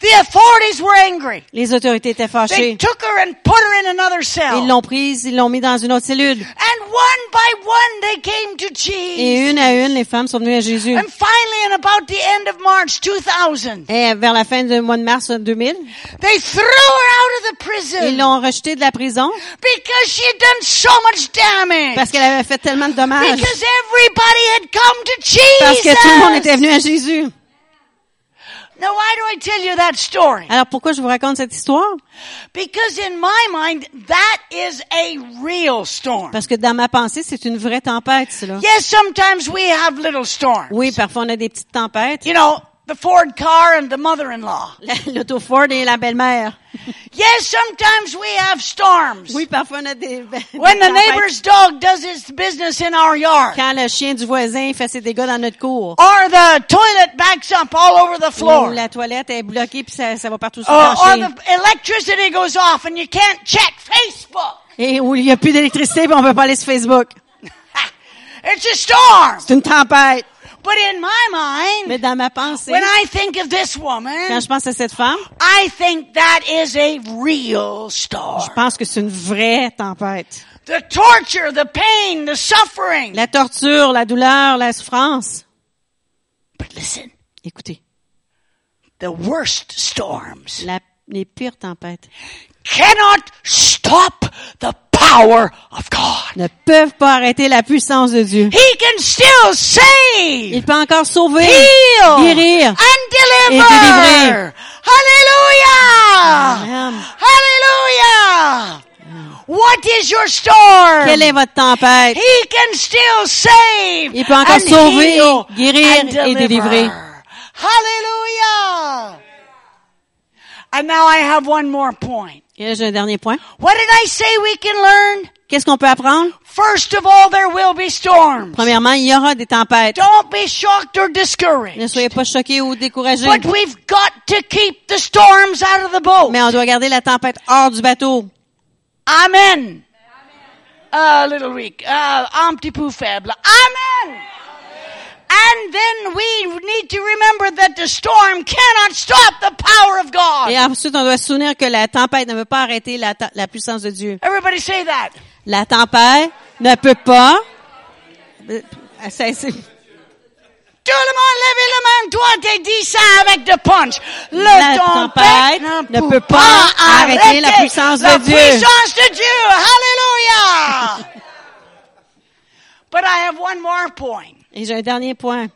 S1: The authorities were angry.
S2: Les autorités étaient
S1: They
S2: fâchées.
S1: took her and put her in another cell.
S2: Ils l'ont prise, ils l'ont mis dans une autre cellule.
S1: And one by one, they came to
S2: Et une à une, les femmes sont venues à Jésus.
S1: And finally, in about the end of March 2000,
S2: Et vers la fin du mois de mars 2000,
S1: they threw her out of the prison
S2: ils l'ont rejetée de la prison
S1: because she had done so much damage.
S2: parce qu'elle avait fait tellement de dommages.
S1: Because everybody had come to Jesus.
S2: Parce que tout le monde était venu à Jésus.
S1: Now, why do I tell you that story?
S2: Alors pourquoi je vous raconte cette histoire?
S1: Because in my mind, that is a real storm.
S2: Parce que dans ma pensée, c'est une vraie tempête, cela.
S1: Yes, sometimes we have little storms.
S2: Oui, parfois on a des petites tempêtes.
S1: You know, the Ford car and the mother-in-law.
S2: La- [LAUGHS] L'auto Ford et la belle-mère. [LAUGHS]
S1: Yes, sometimes we have storms.
S2: Oui, parfois on a des, des
S1: When the neighbor's dog does its business in our yard.
S2: Quand le chien du voisin fait ses dégâts dans notre cour.
S1: Or the toilet backs up all over the
S2: Ou
S1: floor.
S2: la toilette est bloquée puis ça, ça va partout sur
S1: Or,
S2: le
S1: or
S2: plancher.
S1: the electricity goes off and you can't check Facebook.
S2: Et où il n'y a plus d'électricité on peut pas aller sur Facebook. [LAUGHS]
S1: It's a storm.
S2: C'est une tempête.
S1: But in my mind,
S2: Mais dans ma pensée,
S1: when I think of this
S2: quand
S1: woman,
S2: je pense à cette femme,
S1: I think that is a real
S2: je
S1: storm.
S2: pense que c'est une vraie tempête.
S1: The torture, the pain, the suffering.
S2: La torture, la douleur, la souffrance.
S1: But listen,
S2: Écoutez,
S1: the worst storms
S2: la- les pires tempêtes
S1: cannot stop the power of God.
S2: ne peuvent pas arrêter la puissance de Dieu.
S1: He can still save,
S2: Il peut encore sauver,
S1: heal,
S2: guérir.
S1: and deliver.
S2: délivrer.
S1: Hallelujah!
S2: Amen.
S1: Hallelujah! What is your storm?
S2: Quelle est votre tempête?
S1: He can still save.
S2: Il peut encore
S1: and
S2: sauver,
S1: heal
S2: guérir
S1: and
S2: et délivrer.
S1: Hallelujah! And now I have one more point.
S2: Et là, j'ai un dernier point.
S1: What did I say we can learn?
S2: Qu'est-ce qu'on peut apprendre?
S1: First of all, there will be storms.
S2: Premièrement, il y aura des tempêtes.
S1: Don't be shocked or discouraged.
S2: Ne soyez pas choqués ou découragés.
S1: But we've got to keep the storms out of the boat.
S2: Mais on doit garder la tempête hors du bateau.
S1: Amen. A little weak. Uh, un petit peu faible. Amen.
S2: Et ensuite, on doit se souvenir que la tempête ne veut pas arrêter la, la puissance de Dieu.
S1: Everybody say that.
S2: La tempête ne peut pas euh, cesser.
S1: Tout le monde, levez la main. Toi, t'es dit ça avec de punch. Le
S2: La
S1: tempête
S2: tempête
S1: ne peut
S2: peut pas
S1: pas
S2: arrêter
S1: arrêter
S2: la puissance de
S1: la
S2: Dieu.
S1: puissance de Dieu. Hallelujah. [LAUGHS] But I have one more point.
S2: Et j'ai un dernier point.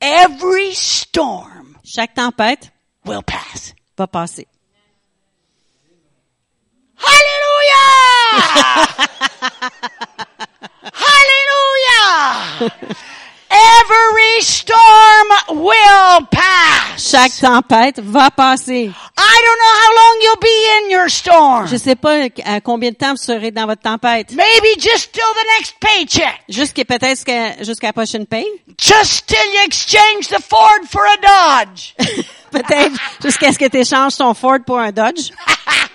S1: Every storm
S2: Chaque tempête
S1: will pass.
S2: va passer.
S1: Hallelujah! [LAUGHS] Hallelujah! [LAUGHS] Every storm.
S2: Chaque tempête va passer.
S1: I don't know how long you'll be in your storm.
S2: Je sais pas à combien de temps vous serez dans votre tempête.
S1: Maybe just till the next paycheck.
S2: Jusqu'à peut-être jusqu'à jusqu'à la prochaine paye.
S1: Just till you exchange the Ford for a Dodge. [LAUGHS]
S2: peut-être jusqu'à ce que tu échanges ton Ford pour un Dodge. [LAUGHS]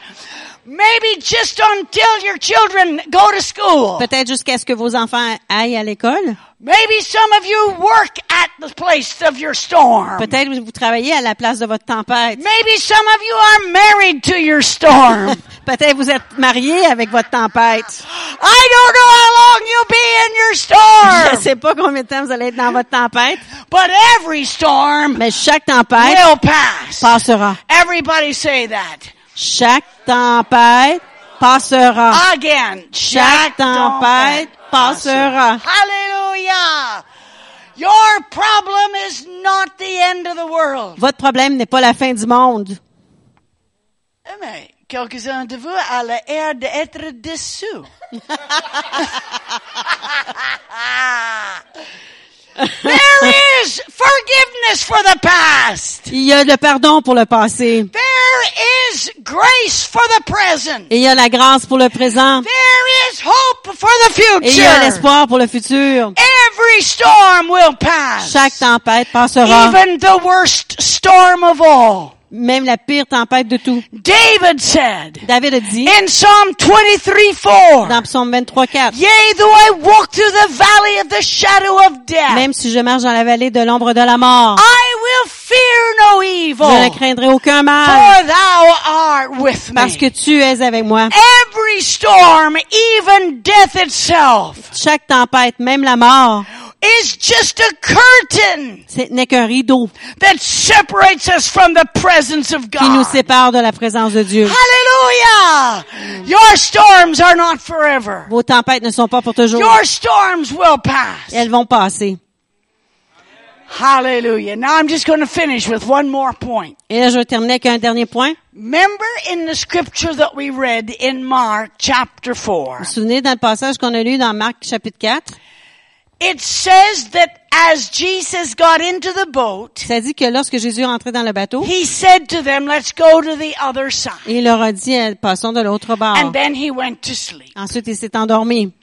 S1: Maybe just until your children go to school.
S2: Peut-être jusqu'à ce que vos enfants aillent à l'école.
S1: Maybe some of you work at the place of your storm.
S2: Peut-être vous travaillez à la place de votre tempête.
S1: Maybe some of you are married to your storm. [LAUGHS]
S2: Peut-être vous êtes marié avec votre tempête.
S1: I don't know how long you'll be in your
S2: Je
S1: storm,
S2: sais pas combien de temps vous allez être dans votre tempête,
S1: but every storm
S2: mais chaque tempête
S1: will pass.
S2: passera.
S1: Everybody say that.
S2: Chaque tempête passera.
S1: Again.
S2: Chaque tempête passera.
S1: Hallelujah. Your problem is not the end of the world.
S2: Votre problème n'est pas la fin du monde.
S1: Eh, Mais quelques-uns de vous a l'air d'être déçus. [LAUGHS] [LAUGHS] there is forgiveness for the past.
S2: Il y a le pardon pour le passé.
S1: There is grace for the present.
S2: Et il y a la grâce pour le présent.
S1: There is hope for the
S2: Et il y a
S1: future.
S2: l'espoir pour le futur.
S1: Every storm will pass.
S2: Chaque tempête passera.
S1: Even the worst storm of all.
S2: Même la pire tempête de tout.
S1: David said
S2: David a dit
S1: in Psalm 23 4,
S2: dans Psaume 23, 4,
S1: Yea, though I walk through the valley of the shadow of death,
S2: Même si je marche dans la vallée de l'ombre de la mort,
S1: I will fear no evil,
S2: je ne craindrai aucun mal
S1: for thou art with
S2: parce que tu es avec moi.
S1: Every storm, even death itself,
S2: Chaque tempête, même la mort,
S1: is just a curtain
S2: ce n'est qu'un rideau
S1: that separates us from the presence of
S2: qui nous
S1: God.
S2: sépare de la présence de Dieu.
S1: Hallelujah! Your storms are not forever.
S2: Vos tempêtes ne sont pas pour toujours.
S1: Your storms will pass.
S2: Elles vont passer.
S1: Hallelujah. Now I'm just going to finish with one more point.
S2: Et là, je vais terminer avec un dernier point.
S1: Remember in the scripture that we read in Mark chapter 4,
S2: Vous vous souvenez dans le passage qu'on a lu dans Marc chapitre 4?
S1: It says that as Jesus got into the boat,
S2: Ça dit que lorsque Jésus est dans le bateau,
S1: he said to them, let's go to the other side.
S2: il leur a dit, euh, passons de l'autre bord.
S1: And then he went to sleep.
S2: Ensuite, il s'est endormi.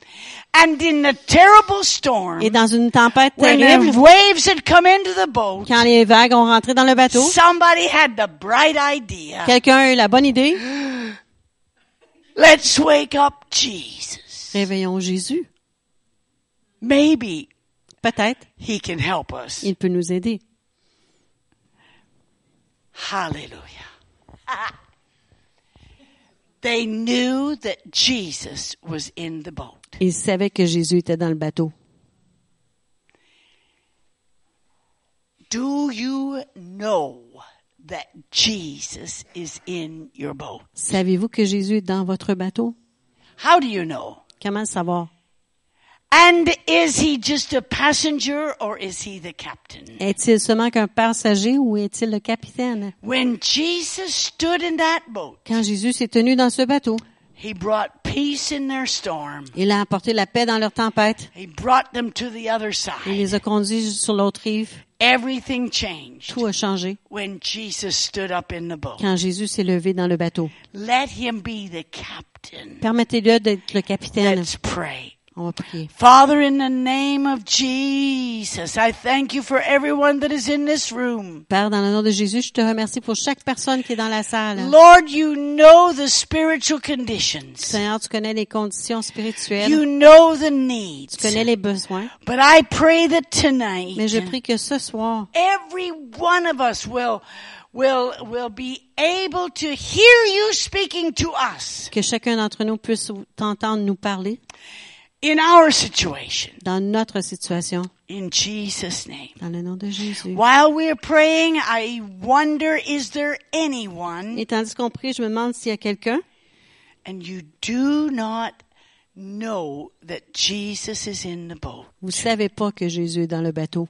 S1: And in the terrible storm,
S2: Et dans une tempête terrible,
S1: the waves had come into the boat,
S2: quand les vagues ont rentré dans le bateau,
S1: somebody had the bright idea.
S2: quelqu'un a eu la bonne idée.
S1: Let's wake up Jesus.
S2: Réveillons Jésus.
S1: Maybe
S2: Peut-être,
S1: he can help us.
S2: il peut nous aider.
S1: Hallelujah. they knew that Jesus was in the boat.
S2: Ils savaient que Jésus était dans le bateau.
S1: Do you know that Jesus is in your boat?
S2: Savez-vous que Jésus est dans votre bateau?
S1: How do you know?
S2: Comment le savoir? Est-il seulement qu'un passager ou est-il le capitaine?
S1: When Jesus stood in that boat,
S2: Quand Jésus s'est tenu dans ce bateau,
S1: he brought peace in their storm.
S2: il a apporté la paix dans leur tempête.
S1: He brought them to the other
S2: Il les a conduits sur l'autre rive.
S1: Everything changed
S2: Tout a changé
S1: when Jesus stood up in the boat.
S2: quand Jésus s'est levé dans le bateau.
S1: Let him be the captain.
S2: Permettez-le d'être le capitaine.
S1: Let's pray.
S2: On va prier.
S1: Father, in the name of Jesus, I thank you for everyone that is in this room.
S2: Père, dans le nom de Jésus, je te remercie pour chaque personne qui est dans la salle.
S1: Lord, you know the spiritual conditions.
S2: Seigneur, tu connais les conditions spirituelles.
S1: You know the needs.
S2: Tu connais les besoins.
S1: But I pray that tonight,
S2: Mais je prie que ce soir,
S1: every one of us will, will, will be able to hear you speaking to us
S2: que chacun d'entre nous puisse t'entendre nous parler
S1: in our situation.
S2: dans notre situation.
S1: In Jesus' name.
S2: Dans le nom de Jésus.
S1: While we're praying, I wonder, is there anyone
S2: Et tandis qu'on prie, je me demande s'il y a quelqu'un
S1: and you do not know that Jesus is in the boat?
S2: Vous savez pas que Jésus est dans le bateau.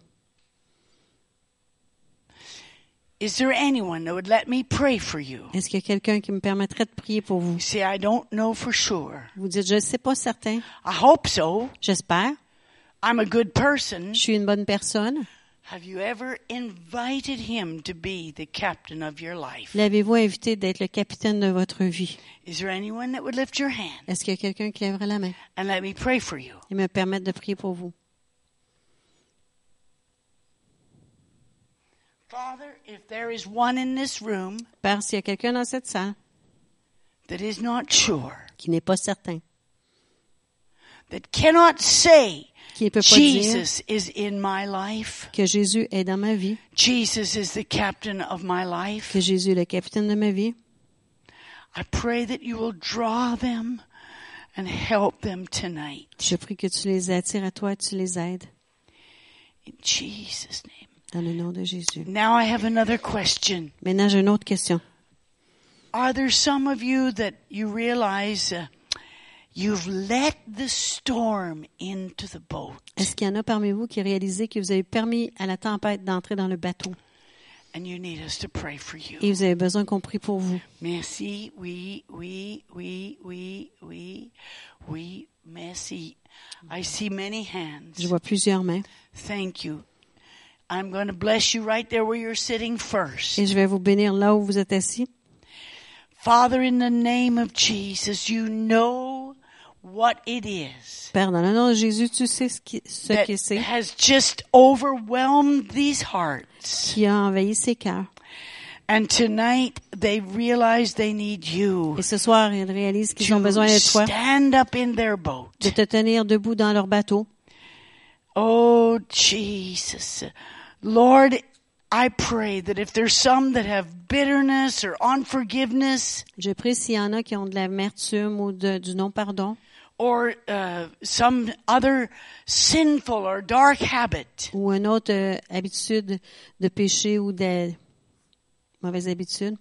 S1: Is there anyone that would let me pray for you?
S2: Est-ce qu'il y a quelqu'un qui me permettrait de prier pour vous?
S1: You see, I don't know for sure.
S2: Vous dites, je ne sais pas certain.
S1: I hope so.
S2: J'espère.
S1: I'm a good person.
S2: Je suis une bonne personne.
S1: Have you ever invited him to be the captain of your life?
S2: L'avez-vous invité d'être le capitaine de votre vie?
S1: Is there anyone that would lift your hand
S2: Est-ce qu'il y a quelqu'un qui lèverait la main?
S1: and let me pray for you?
S2: et me permettre de prier pour vous?
S1: Father, if there is one in this room
S2: Père, s'il y a quelqu'un dans cette salle
S1: that is not sure,
S2: qui n'est pas certain,
S1: that cannot say,
S2: qui ne peut pas dire
S1: Jesus is in my life,
S2: que Jésus est dans ma vie,
S1: Jesus is the captain of my life,
S2: que Jésus est le capitaine de ma vie,
S1: I pray that you will draw them and help them tonight.
S2: je prie que tu les attires à toi et tu les aides.
S1: In Jesus' name.
S2: Dans le nom de Jésus.
S1: Now I have another question.
S2: Maintenant, j'ai une autre question.
S1: Are there some of you that you realize uh, you've let the storm into the boat?
S2: Est-ce qu'il y en a parmi vous qui réalisez que vous avez permis à la tempête d'entrer dans le bateau?
S1: And you need us to pray for you?
S2: et vous avez besoin qu'on prie pour vous?
S1: Merci, oui, oui, oui, oui, oui, oui, merci. I see many
S2: Je
S1: hands.
S2: vois plusieurs mains
S1: Thank you. I'm going to bless you right there where you're sitting first.
S2: et je vais vous bénir là où vous êtes assis.
S1: Father, in the name of Jesus, you know what it is
S2: Père, dans le nom de Jésus, tu sais ce, qui, ce
S1: that
S2: que c'est
S1: has just overwhelmed these hearts.
S2: qui a envahi ses cœurs.
S1: And tonight they realize they need you
S2: Et ce soir, ils réalisent qu'ils ont besoin de toi,
S1: stand up in their boat.
S2: de te tenir debout dans leur bateau.
S1: Oh, Jesus. Lord, I pray that if there's some that have bitterness or unforgiveness
S2: Je prie s'il y en a qui ont de l'amertume ou de- du non-pardon
S1: or uh, some other sinful or dark habit,
S2: ou une autre euh, habitude de péché ou de mauvaise habitude.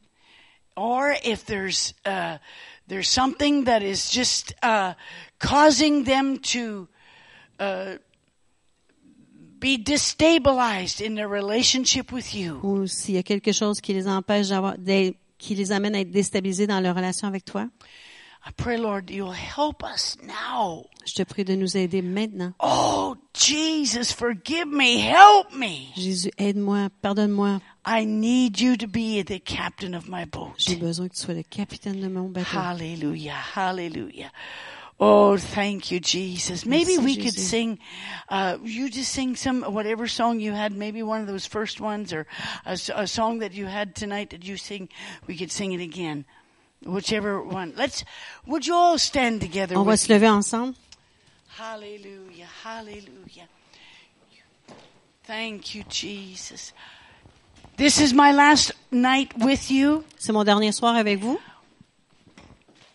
S1: or if there's uh, there's something that is just uh, causing them to uh, be destabilized in their relationship with you.
S2: ou s'il y a quelque chose qui les empêche d'avoir, qui les amène à être déstabilisés dans leur relation avec toi,
S1: I pray, Lord, you'll help us now.
S2: je te prie de nous aider maintenant.
S1: Oh, Jesus, forgive me, help me.
S2: Jésus, aide-moi, pardonne-moi.
S1: I need you to be the captain of my boat.
S2: J'ai besoin que tu sois le capitaine de mon bateau.
S1: Hallelujah, hallelujah. Oh, thank you, Jesus. Maybe we could sing, uh, you just sing some, whatever song you had, maybe one of those first ones or a song that you had tonight that you sing, we could sing it again. Whichever one. Let's, would you all stand together
S2: On va se lever ensemble.
S1: Hallelujah. Hallelujah. Thank you, Jesus. This is my last night with you.
S2: C'est mon dernier soir avec vous.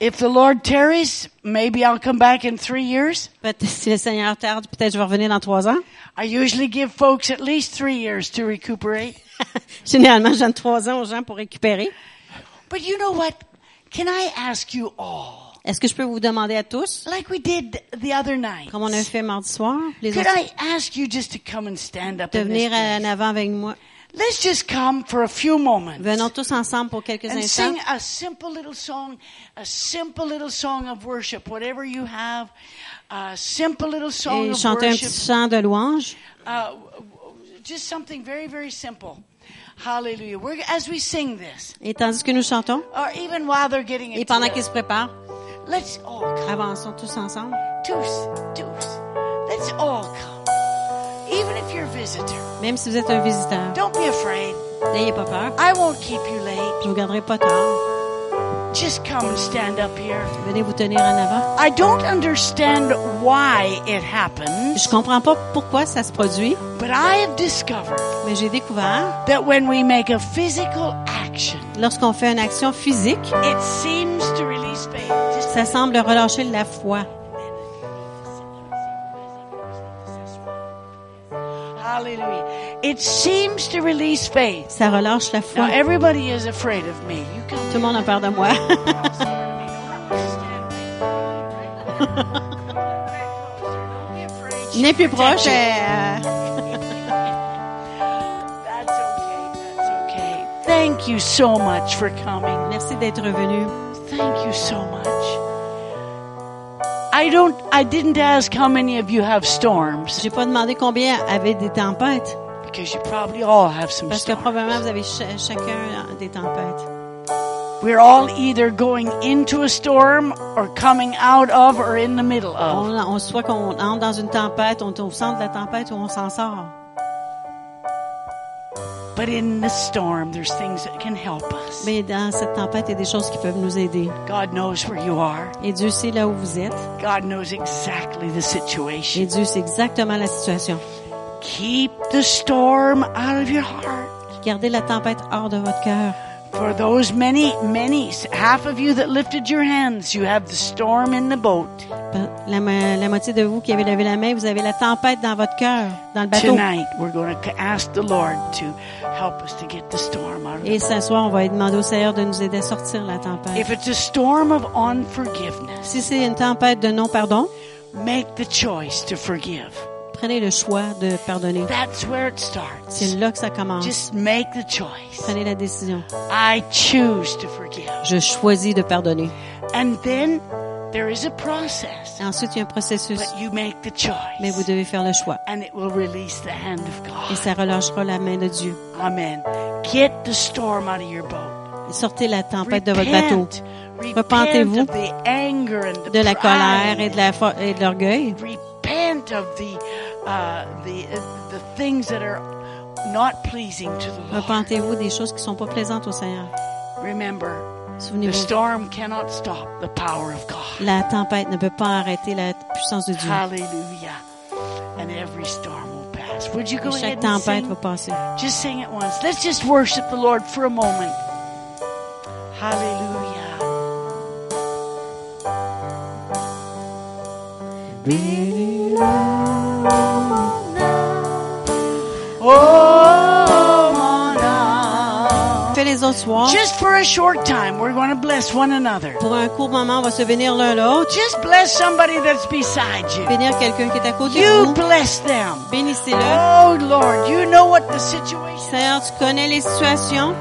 S1: If the Lord tarries, maybe I'll come back in three years.
S2: Si le Seigneur tarde, peut-être je vais revenir dans trois ans.
S1: I usually give folks at least three years to recuperate. [LAUGHS]
S2: Généralement, je donne trois ans aux gens pour récupérer.
S1: But you know what? Can I ask you all,
S2: Est-ce que je peux vous demander à tous,
S1: like we did the other night,
S2: comme on a fait mardi soir, les
S1: could
S2: autres,
S1: I ask you just to come and stand up
S2: de venir en avant avec moi?
S1: Let's just come for a few moments.
S2: Venons tous ensemble pour quelques
S1: and
S2: instants.
S1: sing a simple little song, a simple little song of worship, whatever you have, a simple little song
S2: Et
S1: of
S2: chanter un
S1: worship,
S2: petit chant de louange.
S1: uh, just something very, very simple. Hallelujah. We're, as we sing this,
S2: Et tandis que nous chantons,
S1: or even while they're getting
S2: et
S1: it
S2: pendant qu'ils se préparent,
S1: let's all come.
S2: avançons tous ensemble.
S1: Tous, tous. Let's all
S2: Même si vous êtes un visiteur,
S1: don't be afraid.
S2: n'ayez pas peur.
S1: I won't keep you late.
S2: Je vous garderai pas tard.
S1: Just come and stand up here.
S2: Venez vous tenir en avant.
S1: I don't understand why it happens.
S2: Je comprends pas pourquoi ça se produit,
S1: But I have discovered
S2: mais j'ai découvert,
S1: that when we make a physical action,
S2: lorsqu'on fait une action physique,
S1: it seems to release faith.
S2: Ça semble relâcher la foi.
S1: It seems to release faith.
S2: Ça relâche la
S1: Now
S2: foi.
S1: everybody is afraid of me. You come
S2: Tout le monde a peur de moi. [LAUGHS] N'est plus proche.
S1: Thank you so much for coming.
S2: merci d'être venu.
S1: Thank you so much. I don't I didn't ask how many of you have storms
S2: J'ai pas demandé combien avaient des tempêtes,
S1: because you probably all have some
S2: parce que probablement vous avez cha- chacun des tempêtes.
S1: We're all either going into a storm or coming out of or in the middle of.
S2: On, on soit qu'on entre dans une tempête, on est au centre de la tempête ou on s'en sort.
S1: But in the storm, there's things that can help us.
S2: Mais dans cette tempête, il y a des choses qui peuvent nous aider.
S1: God knows where you are.
S2: Et Dieu sait là où vous êtes.
S1: God knows exactly the
S2: Et
S1: situation.
S2: Dieu sait exactement la situation.
S1: Keep the storm out of your heart.
S2: Gardez la tempête hors de votre cœur.
S1: For those many, many, half of you that lifted your hands, you have the storm in the boat.
S2: La, la moitié de vous qui avez levé la main, vous avez la tempête dans votre cœur, dans le bateau.
S1: Tonight, we're going to ask the Lord to help us to get the storm out of
S2: Et ce soir, on va demander au Seigneur de nous aider à sortir la tempête.
S1: If it's a storm of unforgiveness,
S2: Si c'est une tempête de non-pardon,
S1: make the choice to forgive.
S2: Prenez le choix de pardonner.
S1: That's where it starts.
S2: C'est là que ça commence.
S1: Just make the choice.
S2: Prenez la décision.
S1: I choose to forgive.
S2: Je choisis de pardonner.
S1: And then there is a process,
S2: Et ensuite, il y a un processus,
S1: but you make the
S2: mais vous
S1: choice.
S2: devez faire le choix.
S1: And it will release the hand of
S2: Et
S1: God.
S2: ça relâchera la main de Dieu.
S1: Amen. Get the storm out of your boat.
S2: Sortez la tempête de votre bateau.
S1: Repent.
S2: Repentez-vous De la colère et de l'orgueil.
S1: Uh, the uh, the things that are not pleasing to the Lord.
S2: Repentez-vous des choses qui sont pas plaisantes au Seigneur.
S1: Remember, the
S2: Souvenez-vous,
S1: storm cannot stop the power of God.
S2: la tempête ne peut pas arrêter la puissance de Dieu.
S1: Hallelujah. And every storm will pass. Would you go
S2: Et
S1: ahead
S2: chaque
S1: and
S2: tempête
S1: sing?
S2: va passer.
S1: Just sing it once. Let's just worship the Lord for a moment. Hallelujah. Âme.
S2: Fait les autres soirs.
S1: Just for a short time, we're going to bless one another.
S2: Pour un court moment, on va se bénir l'un l'autre.
S1: Just bless somebody that's beside you.
S2: Bénir quelqu'un qui est à côté de
S1: You
S2: vous.
S1: bless them.
S2: Bénissez-le.
S1: Oh Lord, you know what the situation
S2: Seigneur, tu connais les situations.